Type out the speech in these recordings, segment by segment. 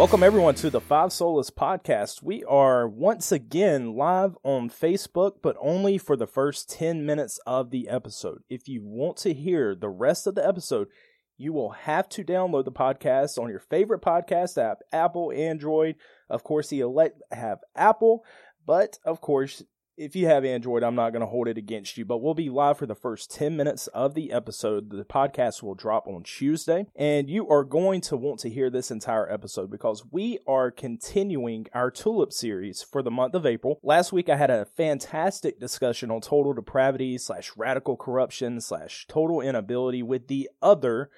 Welcome everyone to the Five Solas podcast. We are once again live on Facebook, but only for the first 10 minutes of the episode. If you want to hear the rest of the episode, you will have to download the podcast on your favorite podcast app, Apple, Android. Of course, the elect have Apple, but of course, if you have Android, I'm not going to hold it against you, but we'll be live for the first 10 minutes of the episode. The podcast will drop on Tuesday, and you are going to want to hear this entire episode because we are continuing our Tulip series for the month of April. Last week, I had a fantastic discussion on total depravity slash radical corruption slash total inability with the other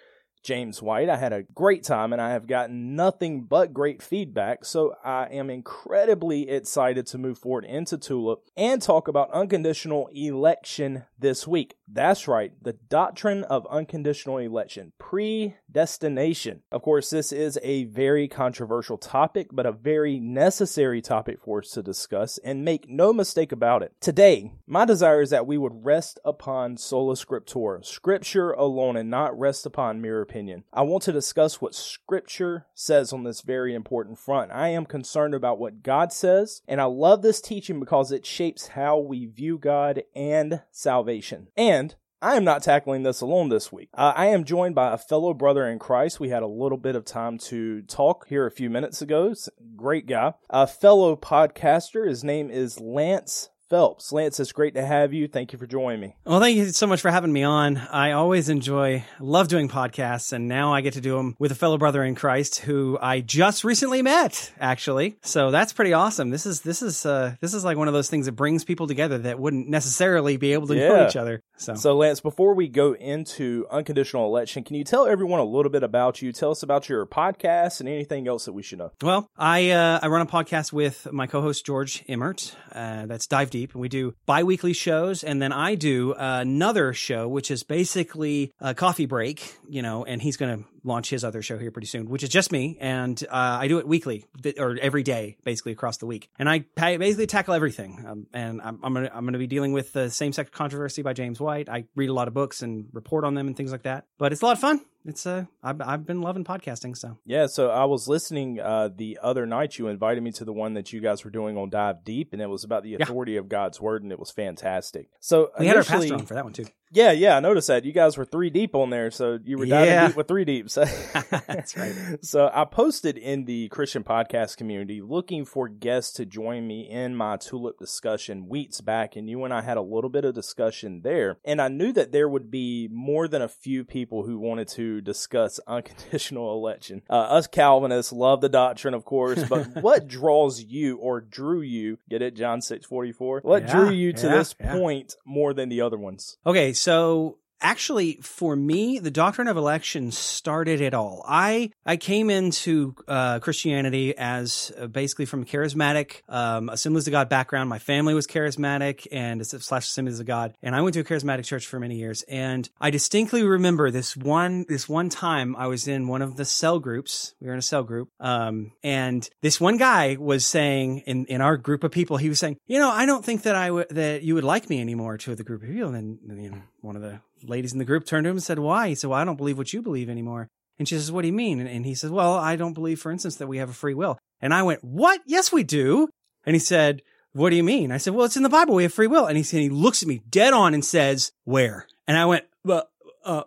James White. I had a great time and I have gotten nothing but great feedback. So I am incredibly excited to move forward into Tulip and talk about unconditional election this week. That's right, the doctrine of unconditional election, predestination. Of course, this is a very controversial topic, but a very necessary topic for us to discuss. And make no mistake about it. Today, my desire is that we would rest upon sola scriptura, scripture alone, and not rest upon mere opinion. I want to discuss what scripture says on this very important front. I am concerned about what God says, and I love this teaching because it shapes how we view God and salvation. And I am not tackling this alone this week. Uh, I am joined by a fellow brother in Christ. We had a little bit of time to talk here a few minutes ago. Great guy. A fellow podcaster. His name is Lance Phelps. Lance, it's great to have you. Thank you for joining me. Well, thank you so much for having me on. I always enjoy, love doing podcasts, and now I get to do them with a fellow brother in Christ who I just recently met, actually. So that's pretty awesome. This is this is uh, this is like one of those things that brings people together that wouldn't necessarily be able to yeah. know each other. So. so, Lance, before we go into unconditional election, can you tell everyone a little bit about you? Tell us about your podcast and anything else that we should know. Well, I uh, I run a podcast with my co-host George Immert. Uh, that's Dive Deep Deep, and we do bi-weekly shows, and then I do another show, which is basically a coffee break, you know, and he's going to launch his other show here pretty soon, which is just me, and uh, I do it weekly or every day, basically across the week, and I basically tackle everything. Um, and I'm, I'm gonna I'm gonna be dealing with the same-sex controversy by James White. I read a lot of books and report on them and things like that, but it's a lot of fun it's uh I've, I've been loving podcasting so yeah so i was listening uh the other night you invited me to the one that you guys were doing on dive deep and it was about the authority yeah. of god's word and it was fantastic so we had our pastor on for that one too yeah, yeah, I noticed that. You guys were three deep on there, so you were diving yeah. deep with three deeps. That's right. So I posted in the Christian podcast community looking for guests to join me in my tulip discussion weeks back, and you and I had a little bit of discussion there. And I knew that there would be more than a few people who wanted to discuss unconditional election. Uh, us Calvinists love the doctrine, of course, but what draws you or drew you, get it, John 6 44? What yeah, drew you to yeah, this point more than the other ones? Okay, so actually for me the doctrine of election started it all. I i came into uh, christianity as uh, basically from a charismatic um, assemblies of god background. My family was charismatic and slash assemblies of god. And i went to a charismatic church for many years. And i distinctly remember this one this one time i was in one of the cell groups. We were in a cell group. Um, and this one guy was saying in in our group of people he was saying you know i don't think that i would that you would like me anymore to the group of people. And then you know one of the ladies in the group turned to him and said, Why? He said, Well, I don't believe what you believe anymore. And she says, What do you mean? And he says, Well, I don't believe, for instance, that we have a free will. And I went, What? Yes, we do. And he said, What do you mean? I said, Well, it's in the Bible. We have free will. And he said, He looks at me dead on and says, Where? And I went, Well, uh,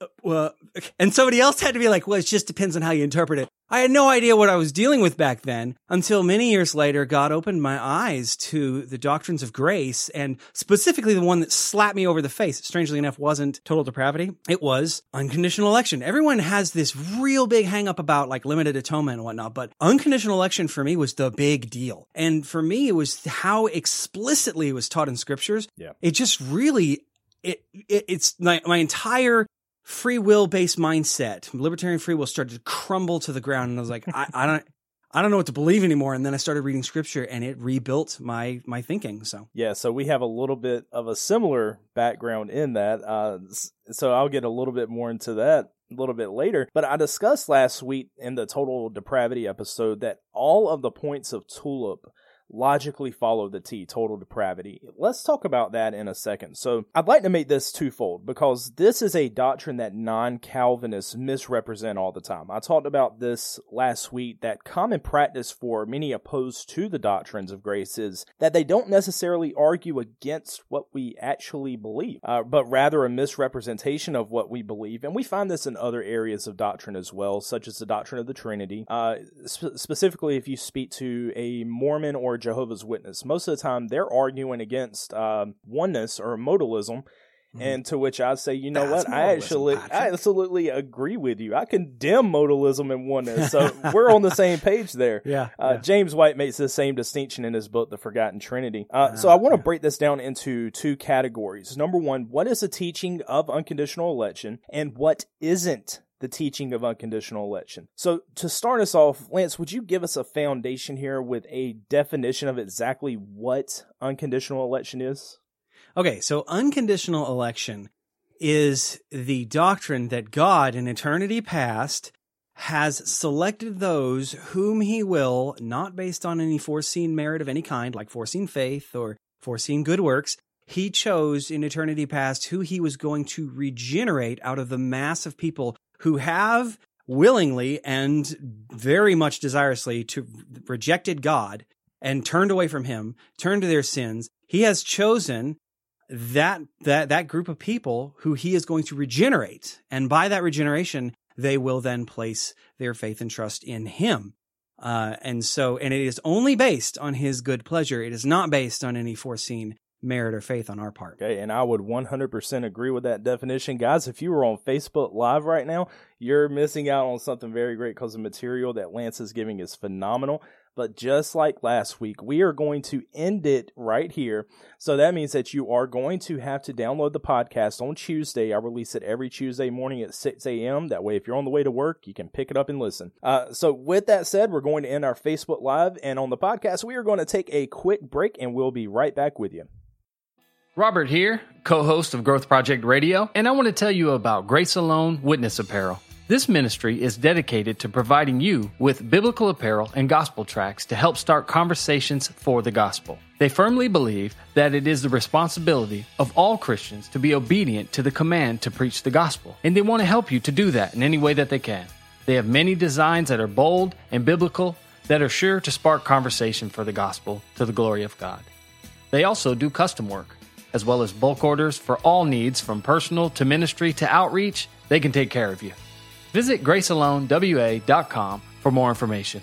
uh, well, and somebody else had to be like, well, it just depends on how you interpret it. I had no idea what I was dealing with back then until many years later, God opened my eyes to the doctrines of grace and specifically the one that slapped me over the face. Strangely enough, wasn't total depravity. It was unconditional election. Everyone has this real big hang up about like limited atonement and whatnot, but unconditional election for me was the big deal. And for me, it was how explicitly it was taught in scriptures. Yeah. It just really it, it, it's my, my entire free will based mindset, libertarian free will started to crumble to the ground. And I was like, I, I don't, I don't know what to believe anymore. And then I started reading scripture and it rebuilt my, my thinking. So, yeah. So we have a little bit of a similar background in that. Uh, so I'll get a little bit more into that a little bit later. But I discussed last week in the total depravity episode that all of the points of Tulip logically follow the T, total depravity. Let's talk about that in a second. So I'd like to make this twofold because this is a doctrine that non-Calvinists misrepresent all the time. I talked about this last week that common practice for many opposed to the doctrines of grace is that they don't necessarily argue against what we actually believe, uh, but rather a misrepresentation of what we believe. And we find this in other areas of doctrine as well, such as the doctrine of the Trinity. Uh, sp- specifically, if you speak to a Mormon or Jehovah's Witness. Most of the time, they're arguing against uh, oneness or modalism. Mm-hmm. And to which I say, you know That's what? I actually. I absolutely agree with you. I condemn modalism and oneness. So we're on the same page there. Yeah, uh, yeah, James White makes the same distinction in his book, The Forgotten Trinity. Uh, so I want to yeah. break this down into two categories. Number one, what is the teaching of unconditional election and what isn't the teaching of unconditional election. So, to start us off, Lance, would you give us a foundation here with a definition of exactly what unconditional election is? Okay, so unconditional election is the doctrine that God in eternity past has selected those whom he will, not based on any foreseen merit of any kind, like foreseen faith or foreseen good works. He chose in eternity past who he was going to regenerate out of the mass of people who have willingly and very much desirously to rejected God and turned away from him, turned to their sins. He has chosen that that that group of people who he is going to regenerate and by that regeneration they will then place their faith and trust in him uh, and so and it is only based on his good pleasure it is not based on any foreseen merit or faith on our part. Okay, and I would 100% agree with that definition. Guys, if you were on Facebook Live right now, you're missing out on something very great because the material that Lance is giving is phenomenal. But just like last week, we are going to end it right here. So that means that you are going to have to download the podcast on Tuesday. I release it every Tuesday morning at 6 a.m. That way, if you're on the way to work, you can pick it up and listen. Uh, so with that said, we're going to end our Facebook Live. And on the podcast, we are going to take a quick break and we'll be right back with you. Robert here, co host of Growth Project Radio, and I want to tell you about Grace Alone Witness Apparel. This ministry is dedicated to providing you with biblical apparel and gospel tracts to help start conversations for the gospel. They firmly believe that it is the responsibility of all Christians to be obedient to the command to preach the gospel, and they want to help you to do that in any way that they can. They have many designs that are bold and biblical that are sure to spark conversation for the gospel to the glory of God. They also do custom work as well as bulk orders for all needs from personal to ministry to outreach, they can take care of you. Visit gracealonewa.com for more information.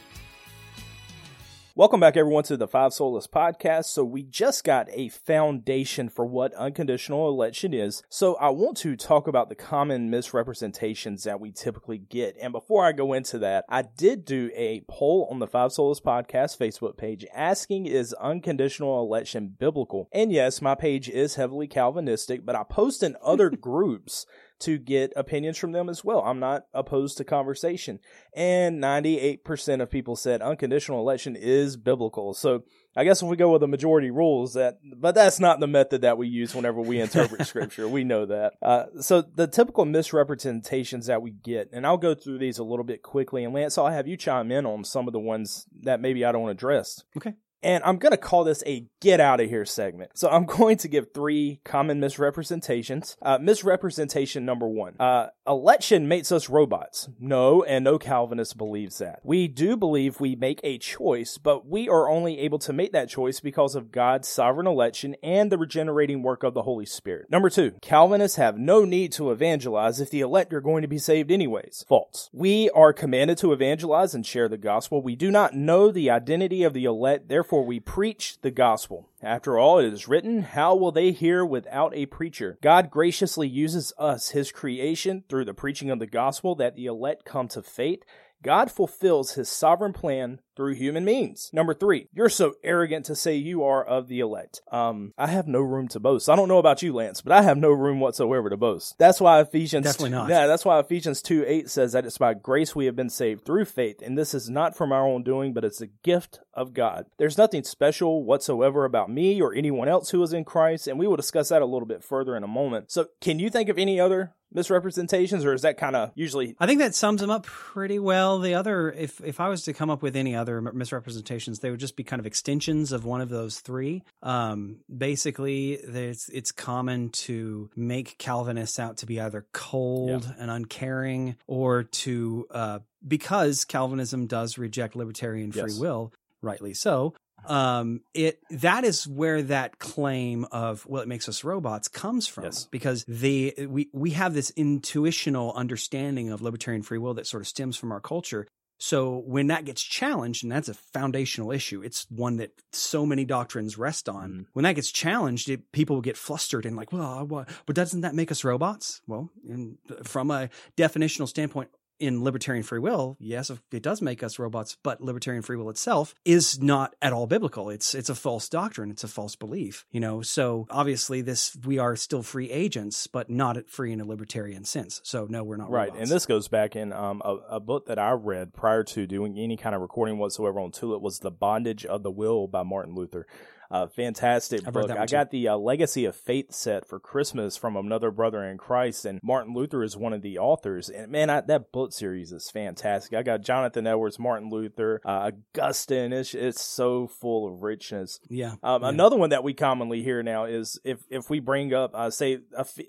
Welcome back, everyone, to the Five Solas podcast. So, we just got a foundation for what unconditional election is. So, I want to talk about the common misrepresentations that we typically get. And before I go into that, I did do a poll on the Five Solas podcast Facebook page asking, Is unconditional election biblical? And yes, my page is heavily Calvinistic, but I post in other groups to get opinions from them as well. I'm not opposed to conversation. And 98% of people said unconditional election is biblical. So I guess if we go with the majority rules that, but that's not the method that we use whenever we interpret scripture. We know that. Uh, so the typical misrepresentations that we get, and I'll go through these a little bit quickly. And Lance, I'll have you chime in on some of the ones that maybe I don't address. Okay. And I'm going to call this a get out of here segment. So I'm going to give three common misrepresentations. Uh, misrepresentation number one. Uh, election makes us robots. No, and no Calvinist believes that. We do believe we make a choice, but we are only able to make that choice because of God's sovereign election and the regenerating work of the Holy Spirit. Number two. Calvinists have no need to evangelize if the elect are going to be saved anyways. False. We are commanded to evangelize and share the gospel. We do not know the identity of the elect, therefore Therefore, we preach the gospel. After all, it is written, How will they hear without a preacher? God graciously uses us, his creation, through the preaching of the gospel, that the elect come to faith. God fulfills his sovereign plan through human means. Number three, you're so arrogant to say you are of the elect. Um, I have no room to boast. I don't know about you, Lance, but I have no room whatsoever to boast. That's why Ephesians definitely not. Yeah, that's why Ephesians two eight says that it's by grace we have been saved through faith, and this is not from our own doing, but it's a gift of God. There's nothing special whatsoever about me or anyone else who is in Christ, and we will discuss that a little bit further in a moment. So, can you think of any other misrepresentations, or is that kind of usually? I think that sums them up pretty well. The other, if if I was to come up with any other misrepresentations, they would just be kind of extensions of one of those three. Um, basically, it's it's common to make Calvinists out to be either cold yeah. and uncaring, or to uh, because Calvinism does reject libertarian free will, rightly so, um it that is where that claim of well it makes us robots comes from yes. because the we we have this intuitional understanding of libertarian free will that sort of stems from our culture so when that gets challenged and that's a foundational issue it's one that so many doctrines rest on mm. when that gets challenged it, people get flustered and like well what, but doesn't that make us robots well in, from a definitional standpoint in libertarian free will, yes, it does make us robots, but libertarian free will itself is not at all biblical. It's it's a false doctrine. It's a false belief. You know, so obviously this we are still free agents, but not free in a libertarian sense. So no, we're not right. Robots. And this goes back in um, a, a, book that I read prior to doing any kind of recording whatsoever on Tulip was "The Bondage of the Will" by Martin Luther. Uh, fantastic I've book. I got the uh, Legacy of Faith set for Christmas from another brother in Christ, and Martin Luther is one of the authors. And man, I, that book series is fantastic. I got Jonathan Edwards, Martin Luther, uh, Augustine. It's it's so full of richness. Yeah. Um, yeah. Another one that we commonly hear now is if if we bring up, uh, say,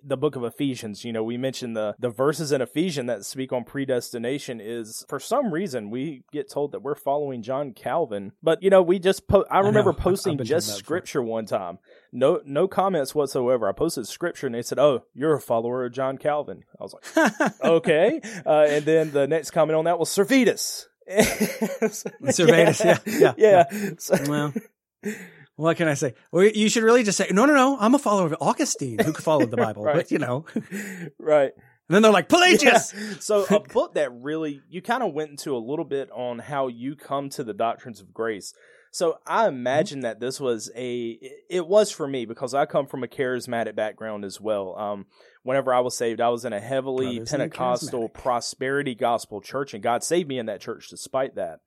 the book of Ephesians. You know, we mentioned the the verses in Ephesians that speak on predestination. Is for some reason we get told that we're following John Calvin, but you know, we just po- I remember I posting just scripture one time. No, no comments whatsoever. I posted scripture and they said, "Oh, you're a follower of John Calvin." I was like, "Okay." Uh, and then the next comment on that was Servetus. Servetus, yeah, yeah, yeah. yeah. So, well. What can I say? Well, you should really just say, no, no, no. I'm a follower of Augustine, who followed the Bible. right. But you know, right. And then they're like, Pelagius. Yeah. So a book that really you kind of went into a little bit on how you come to the doctrines of grace. So I mm-hmm. imagine that this was a it was for me because I come from a charismatic background as well. Um, whenever I was saved, I was in a heavily Brothers Pentecostal prosperity gospel church, and God saved me in that church despite that.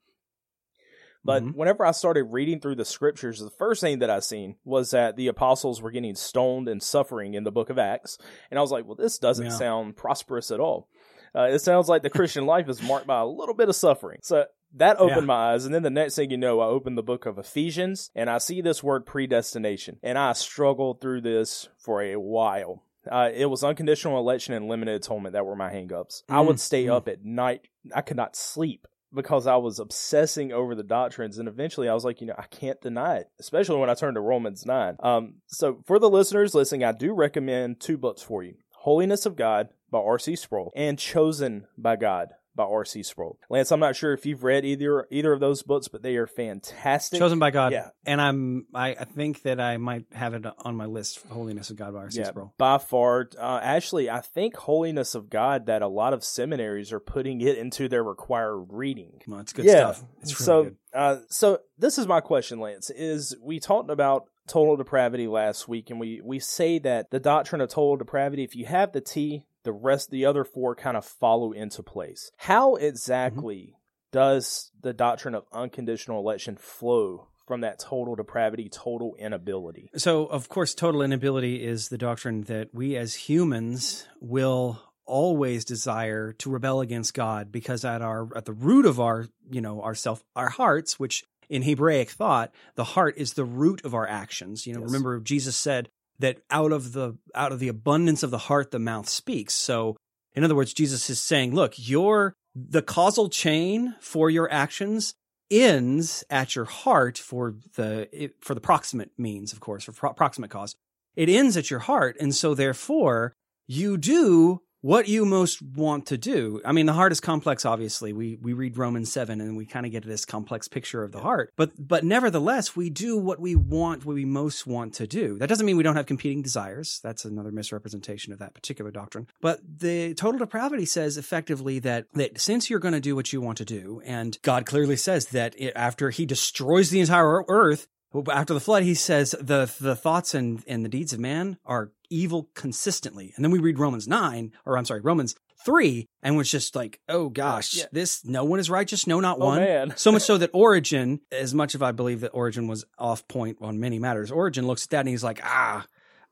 But mm-hmm. whenever I started reading through the scriptures, the first thing that I seen was that the apostles were getting stoned and suffering in the book of Acts. And I was like, well, this doesn't yeah. sound prosperous at all. Uh, it sounds like the Christian life is marked by a little bit of suffering. So that opened yeah. my eyes. And then the next thing you know, I opened the book of Ephesians and I see this word predestination. And I struggled through this for a while. Uh, it was unconditional election and limited atonement that were my hangups. Mm, I would stay mm. up at night. I could not sleep because I was obsessing over the doctrines. And eventually I was like, you know, I can't deny it, especially when I turned to Romans 9. Um, so for the listeners listening, I do recommend two books for you Holiness of God by R.C. Sproul and Chosen by God by R.C. Sproul. Lance, I'm not sure if you've read either either of those books, but they are fantastic. Chosen by God. Yeah. And I'm I, I think that I might have it on my list, Holiness of God by R.C. Yeah, Sproul. By far. Uh, actually, I think Holiness of God that a lot of seminaries are putting it into their required reading. Well, it's good yeah. stuff. It's really so, good. Uh, so this is my question, Lance, is we talked about total depravity last week, and we, we say that the doctrine of total depravity, if you have the T, the rest, the other four kind of follow into place. How exactly mm-hmm. does the doctrine of unconditional election flow from that total depravity, total inability? So, of course, total inability is the doctrine that we as humans will always desire to rebel against God because at our at the root of our, you know, our self our hearts, which in Hebraic thought, the heart is the root of our actions. You know, yes. remember Jesus said, that out of the out of the abundance of the heart the mouth speaks. So in other words jesus is saying look your the causal chain for your actions ends at your heart for the for the proximate means of course for pro- proximate cause. It ends at your heart and so therefore you do what you most want to do. I mean, the heart is complex, obviously. We we read Romans 7 and we kind of get this complex picture of the heart. But but nevertheless, we do what we want, what we most want to do. That doesn't mean we don't have competing desires. That's another misrepresentation of that particular doctrine. But the total depravity says effectively that that since you're going to do what you want to do, and God clearly says that it, after he destroys the entire earth, after the flood, he says the the thoughts and, and the deeds of man are evil consistently. And then we read Romans 9, or I'm sorry, Romans 3, and was just like, oh gosh, yeah. this, no one is righteous, no, not oh, one. Man. so much so that Origen, as much as I believe that Origen was off point on many matters, Origen looks at that and he's like, ah,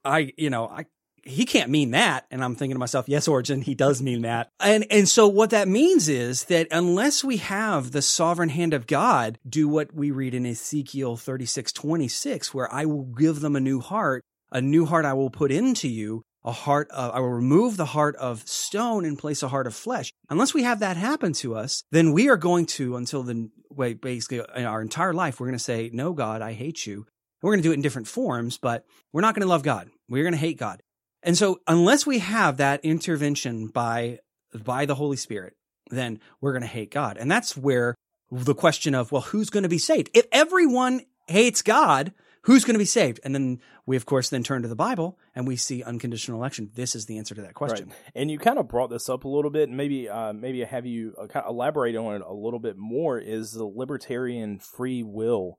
I, you know, I, he can't mean that. And I'm thinking to myself, yes, Origen, he does mean that. And, and so what that means is that unless we have the sovereign hand of God do what we read in Ezekiel 36, 26, where I will give them a new heart, a new heart I will put into you, a heart of, I will remove the heart of stone and place a heart of flesh. Unless we have that happen to us, then we are going to, until the, way, basically in our entire life, we're going to say, no, God, I hate you. We're going to do it in different forms, but we're not going to love God. We're going to hate God. And so unless we have that intervention by by the Holy Spirit, then we're going to hate God. And that's where the question of, well, who's going to be saved? If everyone hates God, who's going to be saved? And then we, of course, then turn to the Bible and we see unconditional election. This is the answer to that question. Right. And you kind of brought this up a little bit, and maybe uh, maybe have you uh, elaborate on it a little bit more. Is the libertarian free will?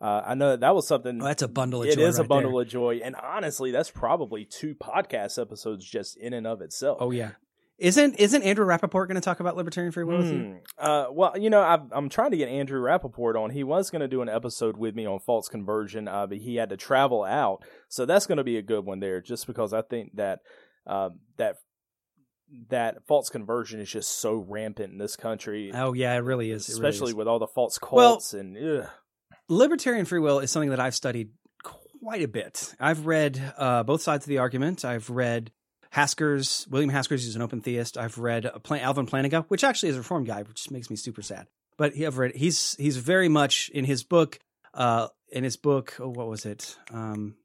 Uh, I know that was something. Oh, that's a bundle of It joy. is a bundle there. of joy, and honestly, that's probably two podcast episodes just in and of itself. Oh yeah. Isn't isn't Andrew Rappaport going to talk about libertarian free will with you? Hmm. Uh, well, you know, I've, I'm trying to get Andrew Rappaport on. He was going to do an episode with me on false conversion, uh, but he had to travel out, so that's going to be a good one there. Just because I think that uh, that that false conversion is just so rampant in this country, Oh yeah, it really is. It really especially is. with all the false Well- cults and. Ugh. Libertarian free will is something that I've studied quite a bit. I've read uh, both sides of the argument. I've read Hasker's William Hasker's is an open theist. I've read uh, Alvin Plantinga, which actually is a reform guy, which makes me super sad. But he, I've read he's he's very much in his book. Uh, in his book, oh, what was it? Um,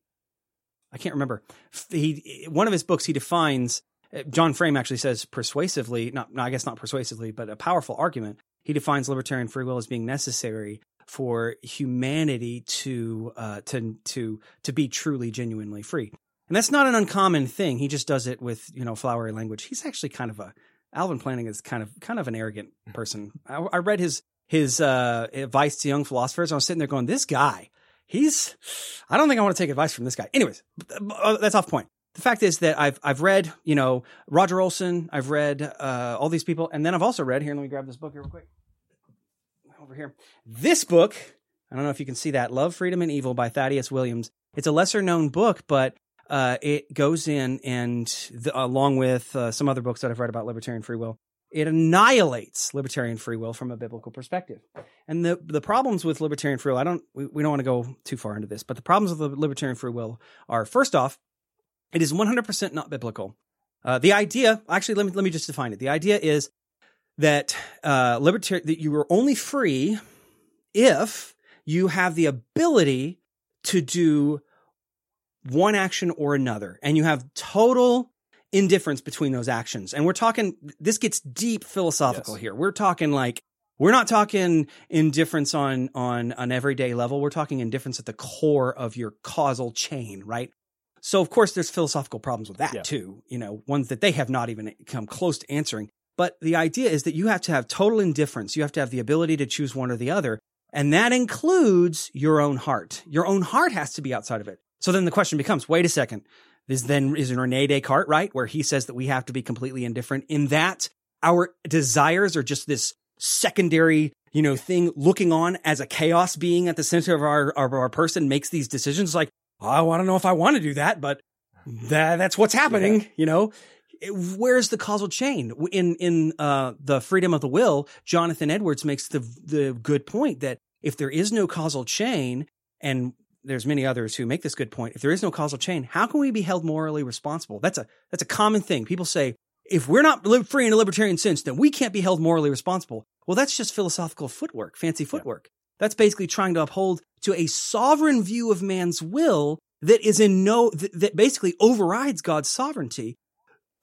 I can't remember. He one of his books he defines. uh, John Frame actually says persuasively, not no, I guess not persuasively, but a powerful argument. He defines libertarian free will as being necessary for humanity to uh, to to to be truly genuinely free. And that's not an uncommon thing. He just does it with you know flowery language. He's actually kind of a Alvin Plantinga is kind of kind of an arrogant person. I, I read his his uh, advice to young philosophers. And I was sitting there going, this guy, he's I don't think I want to take advice from this guy. Anyways, uh, that's off point. The fact is that I've I've read you know Roger Olson. I've read uh, all these people, and then I've also read here. Let me grab this book here real quick over here. This book, I don't know if you can see that, Love, Freedom, and Evil by Thaddeus Williams. It's a lesser known book, but uh, it goes in and the, along with uh, some other books that I've read about libertarian free will, it annihilates libertarian free will from a biblical perspective. And the the problems with libertarian free will, I don't we, we don't want to go too far into this, but the problems with libertarian free will are first off, it is 100% not biblical. Uh, the idea, actually, let me let me just define it. The idea is that uh, libertarian that you are only free if you have the ability to do one action or another, and you have total indifference between those actions. And we're talking. This gets deep philosophical Yes. here. We're talking like we're not talking indifference on on an everyday level. We're talking indifference at the core of your causal chain, right? So of course there's philosophical problems with that Yeah. too, you know, ones that they have not even come close to answering. But the idea is that you have to have total indifference. You have to have the ability to choose one or the other. And that includes your own heart. Your own heart has to be outside of it. So then the question becomes, wait a second. This then is Rene Descartes right? Where he says that we have to be completely indifferent in that our desires are just this secondary, you know, thing looking on as a chaos being at the center of our, of our person makes these decisions like, oh, I want to know if I want to do that, but that, that's what's happening, you know? Where's the causal chain? In, in, uh, the freedom of the will, Jonathan Edwards makes the, the good point that if there is no causal chain, and there's many others who make this good point, if there is no causal chain, how can we be held morally responsible? That's a, that's a common thing. People say, if we're not free in a libertarian sense, then we can't be held morally responsible. Well, that's just philosophical footwork, fancy footwork. That's basically trying to uphold to a sovereign view of man's will that is in no, that, that basically overrides God's sovereignty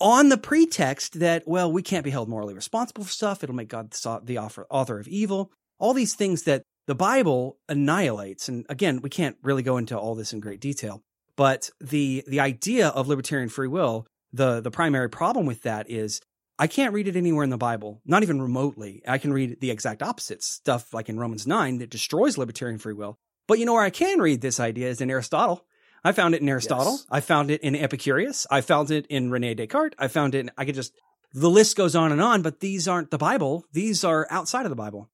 on the pretext that, well, we can't be held morally responsible for stuff. It'll make God the author, of evil. All these things that the Bible annihilates. And again, we can't really go into all this in great detail, but the, the idea of libertarian free will, the, the primary problem with that is I can't read it anywhere in the Bible, not even remotely. I can read the exact opposite stuff like in Romans 9 that destroys libertarian free will. But you know where I can read this idea is in Aristotle. I found it in Aristotle. Yes. I found it in Epicurus. I found it in Rene Descartes. I found it, in, I could just, the list goes on and on, but these aren't the Bible. These are outside of the Bible.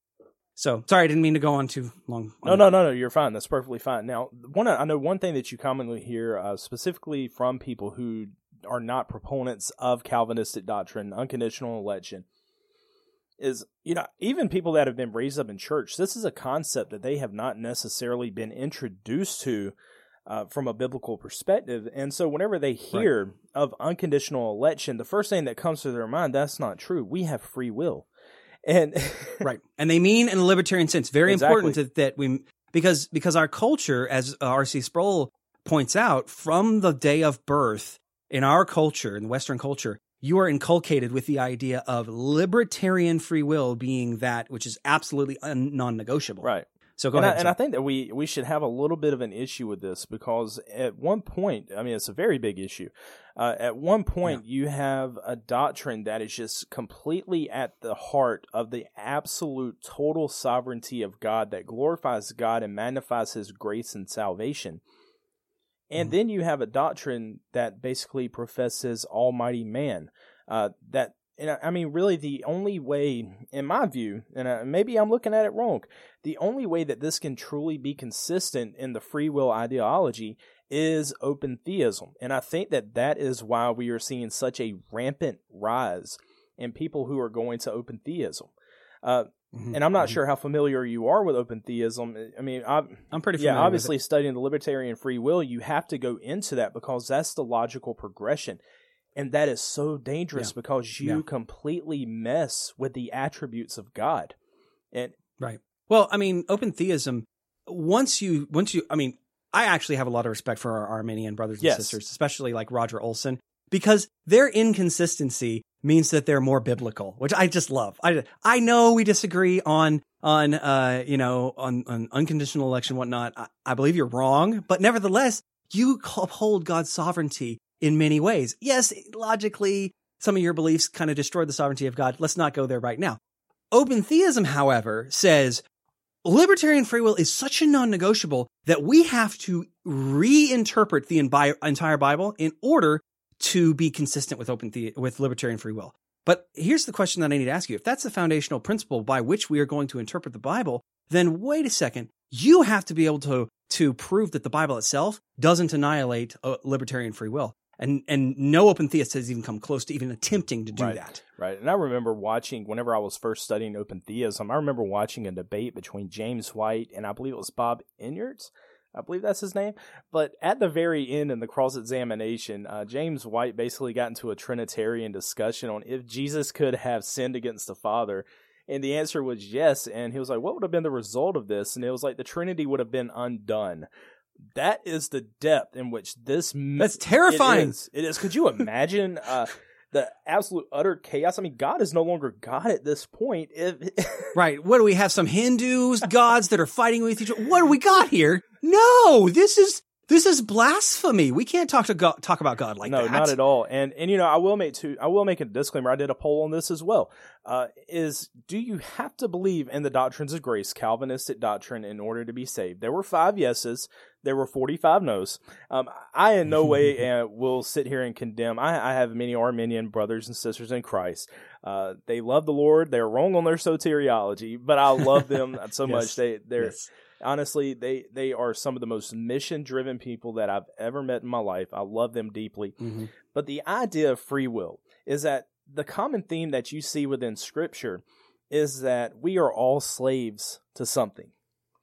So sorry, I didn't mean to go on too long. No, no, no, no. You're fine. That's perfectly fine. Now, one I know one thing that you commonly hear, uh, specifically from people who are not proponents of Calvinistic doctrine, unconditional election, is you know even people that have been raised up in church, this is a concept that they have not necessarily been introduced to. Uh, from a biblical perspective. And so, whenever they hear right. of unconditional election, the first thing that comes to their mind, that's not true. We have free will. And right. And they mean in a libertarian sense. Very exactly. important to, that we because because our culture, as R.C. Sproul points out, from the day of birth in our culture, in the Western culture, you are inculcated with the idea of libertarian free will being that which is absolutely un- non-negotiable. Right. So go and ahead. I, and I think that we we should have a little bit of an issue with this because at one point, I mean, it's a very big issue. Uh, at one point, yeah. you have a doctrine that is just completely at the heart of the absolute total sovereignty of God that glorifies God and magnifies His grace and salvation. And mm-hmm. then you have a doctrine that basically professes Almighty Man. Uh, that and I mean, really, the only way, in my view, and uh, maybe I'm looking at it wrong, the only way that this can truly be consistent in the free will ideology is open theism. And I think that that is why we are seeing such a rampant rise in people who are going to open theism. Uh, mm-hmm. And I'm not mm-hmm. sure how familiar you are with open theism. I mean, i am pretty familiar. Yeah, obviously, studying the libertarian free will, you have to go into that because that's the logical progression and that is so dangerous yeah. because you yeah. completely mess with the attributes of God. And right. Well, I mean, open theism. Once you, once you, I mean, I actually have a lot of respect for our Arminian brothers and yes. sisters, especially like Roger Olson, because their inconsistency means that they're more biblical, which I just love. I I know we disagree on on uh you know on on unconditional election whatnot. I, I believe you're wrong, but nevertheless, you uphold God's sovereignty in many ways. Yes, logically, some of your beliefs kind of destroy the sovereignty of God. Let's not go there right now. Open theism, however, says libertarian free will is such a non negotiable that we have to reinterpret the entire Bible in order to be consistent with open the- with libertarian free will. But here's the question that I need to ask you. If that's the foundational principle by which we are going to interpret the Bible, then wait a second. You have to be able to to prove that the Bible itself doesn't annihilate uh, libertarian free will and and no open theist has even come close to even attempting to do right, that. Right. And I remember watching whenever I was first studying open theism, I remember watching a debate between James White and I believe it was Bob Enyarts. I believe that's his name. But at the very end in the cross examination, uh, James White basically got into a Trinitarian discussion on if Jesus could have sinned against the Father. And the answer was yes. And he was like, what would have been the result of this? And it was like the Trinity would have been undone. That is the depth in which this. That's terrifying. It is. It is. Could you imagine uh, the absolute utter chaos? I mean, God is no longer God at this point. If, right. What do we have? Some Hindus gods that are fighting with each other. What do we got here? No, this is this is blasphemy. We can't talk to God, talk about God like no, that. No, not at all. And and you know, I will make to I will make a disclaimer. I did a poll on this as well. Uh, is do you have to believe in the doctrines of grace, Calvinistic doctrine, in order to be saved? There were five yeses. There were forty five nos. Um, I in no way uh, will sit here and condemn. I, I have many Arminian brothers and sisters in Christ. Uh, they love the Lord. They're wrong on their soteriology, but I love them so yes. much. They they're yes honestly, they they are some of the most mission driven people that I've ever met in my life. I love them deeply. Mm-hmm. But the idea of free will is that the common theme that you see within Scripture is that we are all slaves to something.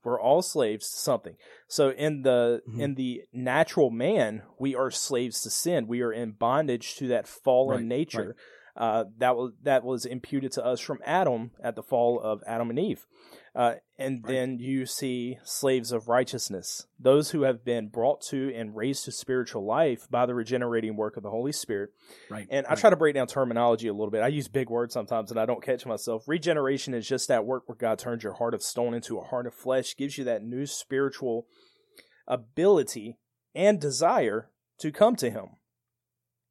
We're all slaves to something. So in the mm-hmm. in the natural man, we are slaves to sin. We are in bondage to that fallen right, nature. Right. Uh, that was that was imputed to us from Adam at the fall of Adam and Eve. Uh, and right. then you see slaves of righteousness, those who have been brought to and raised to spiritual life by the regenerating work of the Holy Spirit. Right. And right. I try to break down terminology a little bit. I use big words sometimes and I don't catch myself. Regeneration is just that work where God turns your heart of stone into a heart of flesh, gives you that new spiritual ability and desire to come to Him.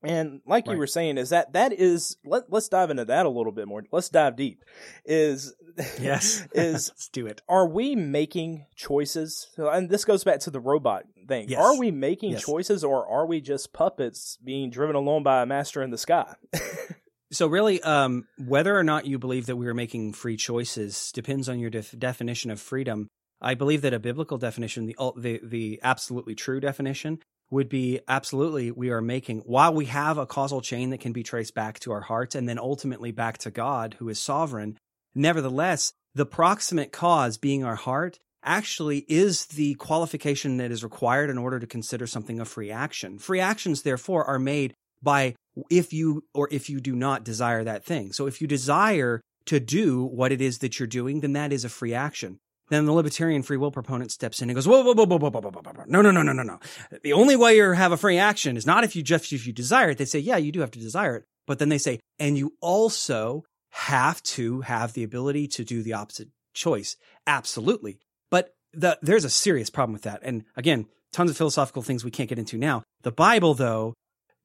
And like right. you were saying, is that that is let let's dive into that a little bit more. Let's dive deep. Is yes, is let's do it. Are we making choices? And this goes back to the robot thing. Yes. Are we making yes. choices, or are we just puppets being driven along by a master in the sky? so really, um, whether or not you believe that we are making free choices depends on your def- definition of freedom. I believe that a biblical definition, the the the absolutely true definition, would be absolutely we are making while we have a causal chain that can be traced back to our hearts and then ultimately back to God who is sovereign nevertheless the proximate cause being our heart actually is the qualification that is required in order to consider something a free action. Free actions therefore are made by if you or if you do not desire that thing. So if you desire to do what it is that you're doing then that is a free action then the libertarian free will proponent steps in and goes, whoa, whoa, whoa, whoa, whoa, whoa, whoa, whoa, no, no, no, no, no, no. The only way you have a free action is not if you just if you desire it. They say, yeah, you do have to desire it, but then they say, and you also have to have the ability to do the opposite choice. Absolutely, but the, there's a serious problem with that. And again, tons of philosophical things we can't get into now. The Bible, though,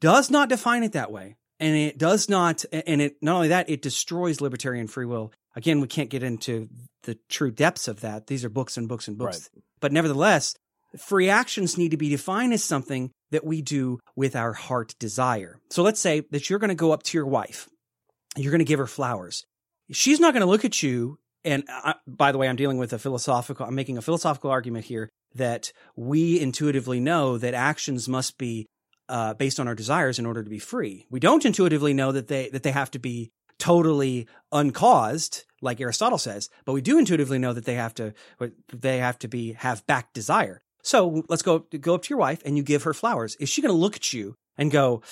does not define it that way. And it does not, and it, not only that, it destroys libertarian free will Again, we can't get into the true depths of that. These are books and books and books. Right. But nevertheless, free actions need to be defined as something that we do with our heart desire. So let's say that you're going to go up to your wife. You're going to give her flowers. She's not going to look at you. And I, by the way, I'm dealing with a philosophical, I'm making a philosophical argument here that we intuitively know that actions must be uh, based on our desires in order to be free. We don't intuitively know that they that they have to be totally uncaused, like Aristotle says, but we do intuitively know that they have to they have to be have back desire. So let's go go up to your wife and you give her flowers. Is she going to look at you and go,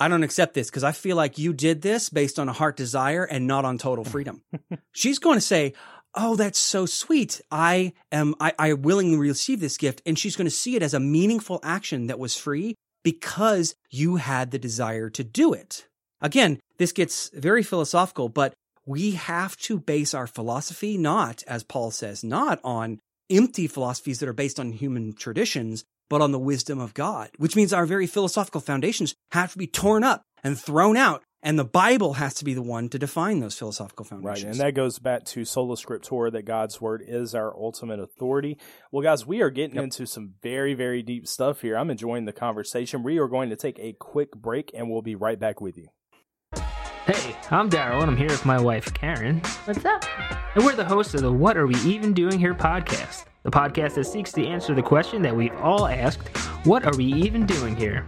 "I don't accept this because I feel like you did this based on a heart desire and not on total freedom"? She's going to say, "Oh, that's so sweet. I am I, I willingly receive this gift," and she's going to see it as a meaningful action that was free because you had the desire to do it. Again, this gets very philosophical, but we have to base our philosophy not, as Paul says, not on empty philosophies that are based on human traditions, but on the wisdom of God, which means our very philosophical foundations have to be torn up and thrown out. And the Bible has to be the one to define those philosophical foundations. Right. And that goes back to sola scriptura, that God's word is our ultimate authority. Well, guys, we are getting yep. into some very, very deep stuff here. I'm enjoying the conversation. We are going to take a quick break and we'll be right back with you. Hey, I'm Daryl, and I'm here with my wife, Karen. What's up? And we're the hosts of the What Are We Even Doing Here podcast, the podcast that seeks to answer the question that we've all asked What are we even doing here?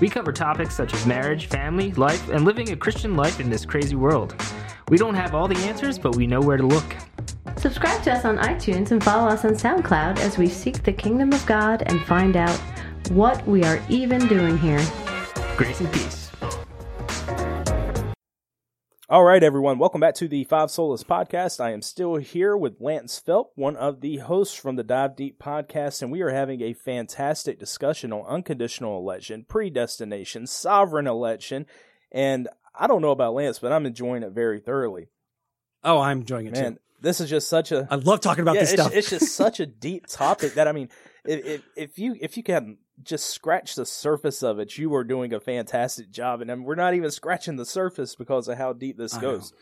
We cover topics such as marriage, family, life, and living a Christian life in this crazy world. We don't have all the answers, but we know where to look. Subscribe to us on iTunes and follow us on SoundCloud as we seek the kingdom of God and find out what we are even doing here. Grace and peace. All right, everyone. Welcome back to the Five Solas podcast. I am still here with Lance Phelps, one of the hosts from the Dive Deep podcast, and we are having a fantastic discussion on unconditional election, predestination, sovereign election, and I don't know about Lance, but I'm enjoying it very thoroughly. Oh, I'm enjoying it Man, too. This is just such a. I love talking about yeah, this it's, stuff. it's just such a deep topic that I mean, if, if, if you if you can just scratch the surface of it, you are doing a fantastic job. And we're not even scratching the surface because of how deep this goes.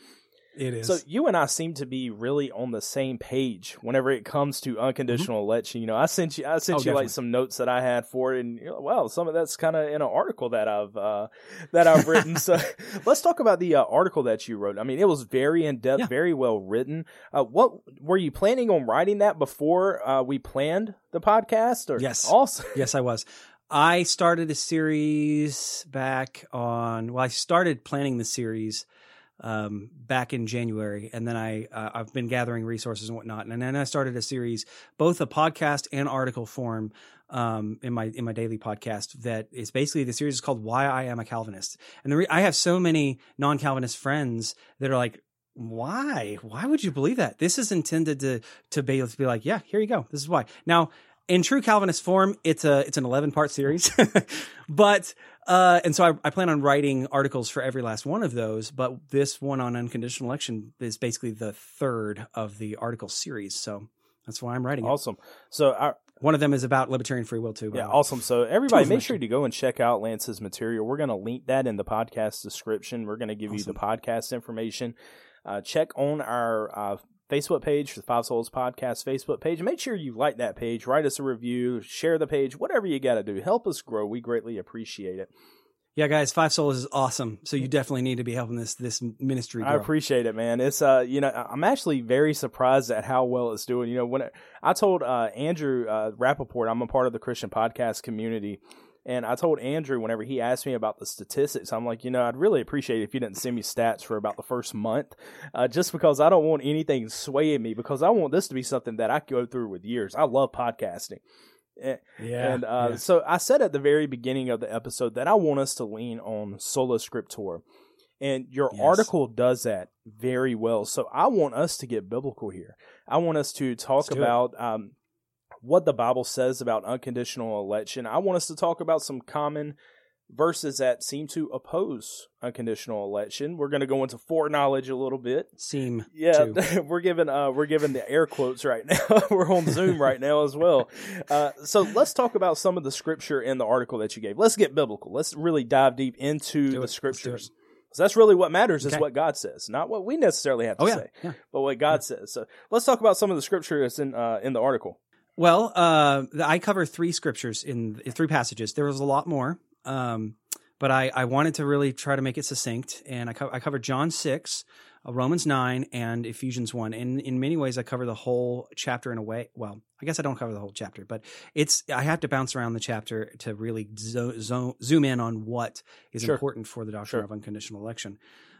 It is. So you and I seem to be really on the same page whenever it comes to unconditional mm-hmm. election. You know, I sent you, I sent oh, you definitely. like some notes that I had for it, and you know, well, some of that's kind of in an article that I've uh, that I've written. so let's talk about the uh, article that you wrote. I mean, it was very in depth, yeah. very well written. Uh, what were you planning on writing that before uh, we planned the podcast? Or yes, also yes, I was. I started a series back on. Well, I started planning the series um, back in January, and then I uh, I've been gathering resources and whatnot, and then I started a series, both a podcast and article form. Um, in my in my daily podcast, that is basically the series is called "Why I Am a Calvinist," and the re- I have so many non-Calvinist friends that are like, "Why? Why would you believe that?" This is intended to to be to be like, "Yeah, here you go. This is why." Now, in true Calvinist form, it's a it's an eleven part series, but uh, and so I, I, plan on writing articles for every last one of those. But this one on unconditional election is basically the third of the article series, so that's why I'm writing. Awesome. It. So our, one of them is about libertarian free will too. Yeah, awesome. So everybody, make sure to go and check out Lance's material. We're going to link that in the podcast description. We're going to give awesome. you the podcast information. Uh, check on our uh, Facebook page, the Five Solas Podcast Facebook page. Make sure you like that page, write us a review, share the page, whatever you got to do. Help us grow. We greatly appreciate it. Yeah, guys, Five Solas is awesome. So you definitely need to be helping this this ministry. Grow. I appreciate it, man. It's uh, you know, I'm actually very surprised at how well it's doing. You know, when it, I told uh Andrew uh Rappaport, I'm a part of the Christian podcast community, and I told Andrew whenever he asked me about the statistics, I'm like, you know, I'd really appreciate it if you didn't send me stats for about the first month, uh, just because I don't want anything swaying me because I want this to be something that I go through with years. I love podcasting. Yeah. And uh, yeah. so I said at the very beginning of the episode that I want us to lean on sola scriptura. And your Yes. article does that very well. So I want us to get biblical here. I want us to talk Let's do it. about um, what the Bible says about unconditional election. I want us to talk about some common verses that seem to oppose unconditional election. We're going to go into foreknowledge a little bit. Seem Yeah, we're giving uh we're giving the air quotes right now. we're on Zoom right now as well. Uh, so let's talk about some of the scripture in the article that you gave. Let's get biblical. Let's really dive deep into the. Scriptures. So that's really what matters is what God says, not what we necessarily have to Oh yeah, say, yeah. but what God says. So let's talk about some of the scripture that's in uh, in the article. Well, uh, I cover three scriptures in in three passages. There was a lot more, um, but I, I wanted to really try to make it succinct, and I, co- I covered John six, uh, Romans nine, and Ephesians one. And in many ways, I cover the whole chapter in a way. Well, I guess I don't cover the whole chapter, but it's I have to bounce around the chapter to really zo- zo- zoom in on what is Sure. important for the doctrine Sure. of unconditional election.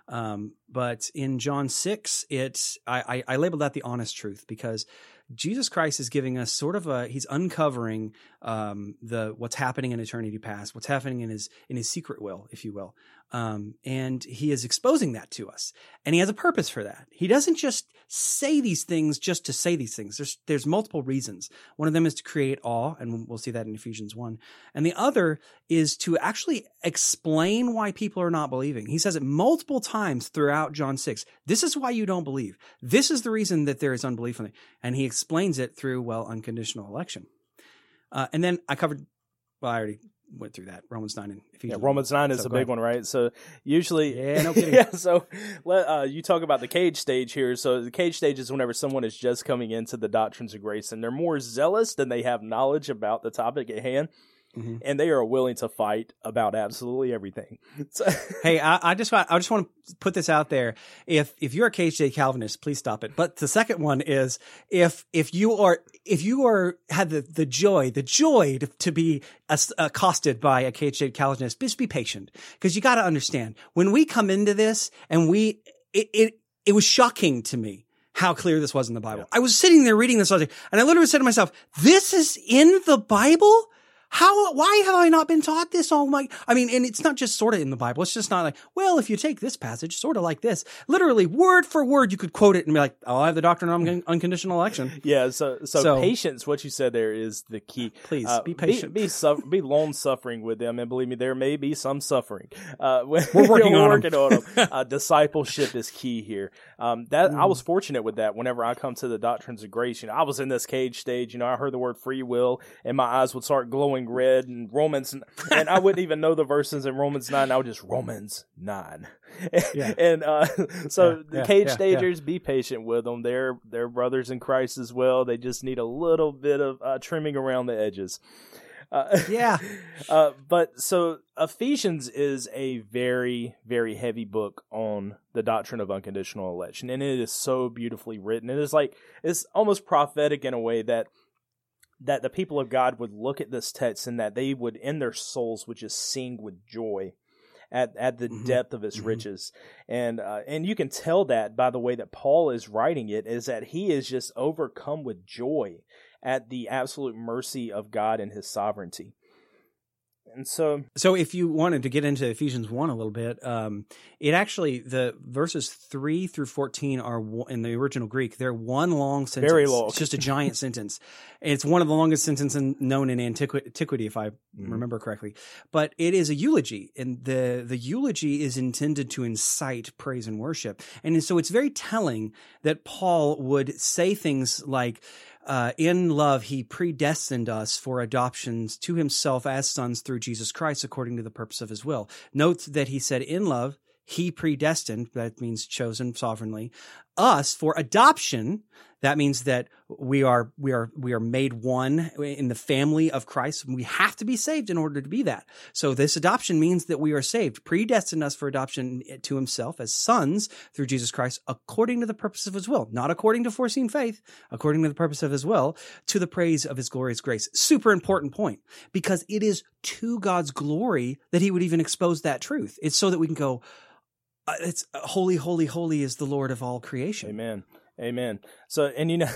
Um, but in John six, it's I, I, I labeled that the honest truth because Jesus Christ is giving us sort of a he's uncovering um, the what's happening in eternity past, what's happening in his in his secret will, if you will, um, and he is exposing that to us, and he has a purpose for that. He doesn't just say these things just to say these things. There's there's multiple reasons. One of them is to create awe, and we'll see that in Ephesians one, and the other is to actually explain why people are not believing. He says it multiple times throughout John six. This is why you don't believe. This is the reason that there is unbelief in it, and he explains it through well unconditional election. Uh, and then I covered. Well, I already went through that Romans nine and Ephesians. Yeah. Romans nine is So a big ahead. one, right? So usually, Yeah, no kidding. yeah. So let uh, you talk about the cage stage here. So the cage stage is whenever someone is just coming into the doctrines of grace and they're more zealous than they have knowledge about the topic at hand, Mhm. and they are willing to fight about absolutely everything. So, Hey, I, I just want I just want to put this out there. If if you're a KJ Calvinist, please stop it. But the second one is if if you are if you are had the, the joy the joy to, to be accosted by a KJ Calvinist, just be patient because you got to understand when we come into this and we it it, it was shocking to me. How clear this was in the Bible. I was sitting there reading this, and I literally said to myself, "This is in the Bible." How, why have I not been taught this all my, I mean, and it's not just sort of in the Bible. It's just not like, well, if you take this passage sort of like this, literally word for word, you could quote it and be like, oh, I have the doctrine of un- unconditional election. yeah. So, so So- patience. What you said there is the key. Please Uh, be patient. Be, be, suf- be long suffering with them, and believe me, there may be some suffering. Uh, when- We're working on working on 'em. Uh, discipleship is key here. Um, that I Mm. was fortunate with that. Whenever I come to the doctrines of grace, you know, I was in this cage stage. You know, I heard the word free will, and my eyes would start glowing red. And Romans, and I wouldn't even know the verses in Romans nine. I would just Romans nine. Yeah. and uh, so Yeah, the cage yeah. stagers, be patient with them. They're they're brothers in Christ as well. They just need a little bit of uh, trimming around the edges. Uh, Yeah. uh, but so Ephesians is a very, very heavy book on the doctrine of unconditional election, and it is so beautifully written. It is like it's almost prophetic in a way that that the people of God would look at this text and that they would, in their souls, would just sing with joy at at the Mhm. depth of its Mhm. riches, and uh, and you can tell that by the way that Paul is writing it is that he is just overcome with joy at the absolute mercy of God and His sovereignty. And so, So if you wanted to get into Ephesians 1 a little bit, um, it actually, the verses 3 through 14 are in the original Greek. They're one long sentence. Very long. It's just a giant sentence. It's one of the longest sentences known in antiqui- antiquity, if I remember correctly. But it is a eulogy, and the, the eulogy is intended to incite praise and worship. And so it's very telling that Paul would say things like, uh, in love, he predestined us for adoptions to himself as sons through Jesus Christ according to the purpose of his will. Note that he said in love, he predestined, that means chosen sovereignly, us for adoption, That means that we are we are we are made one in the family of Christ. We have to be saved in order to be that. So this adoption means that we are saved, predestined us for adoption to Himself as sons through Jesus Christ, according to the purpose of His will, not according to foreseen faith, according to the purpose of His will, to the praise of His glorious grace. Super important point because it is to God's glory that He would even expose that truth. It's so that we can go. Uh, it's holy, holy, holy is the Lord of all creation. Amen. Amen. So, and you know,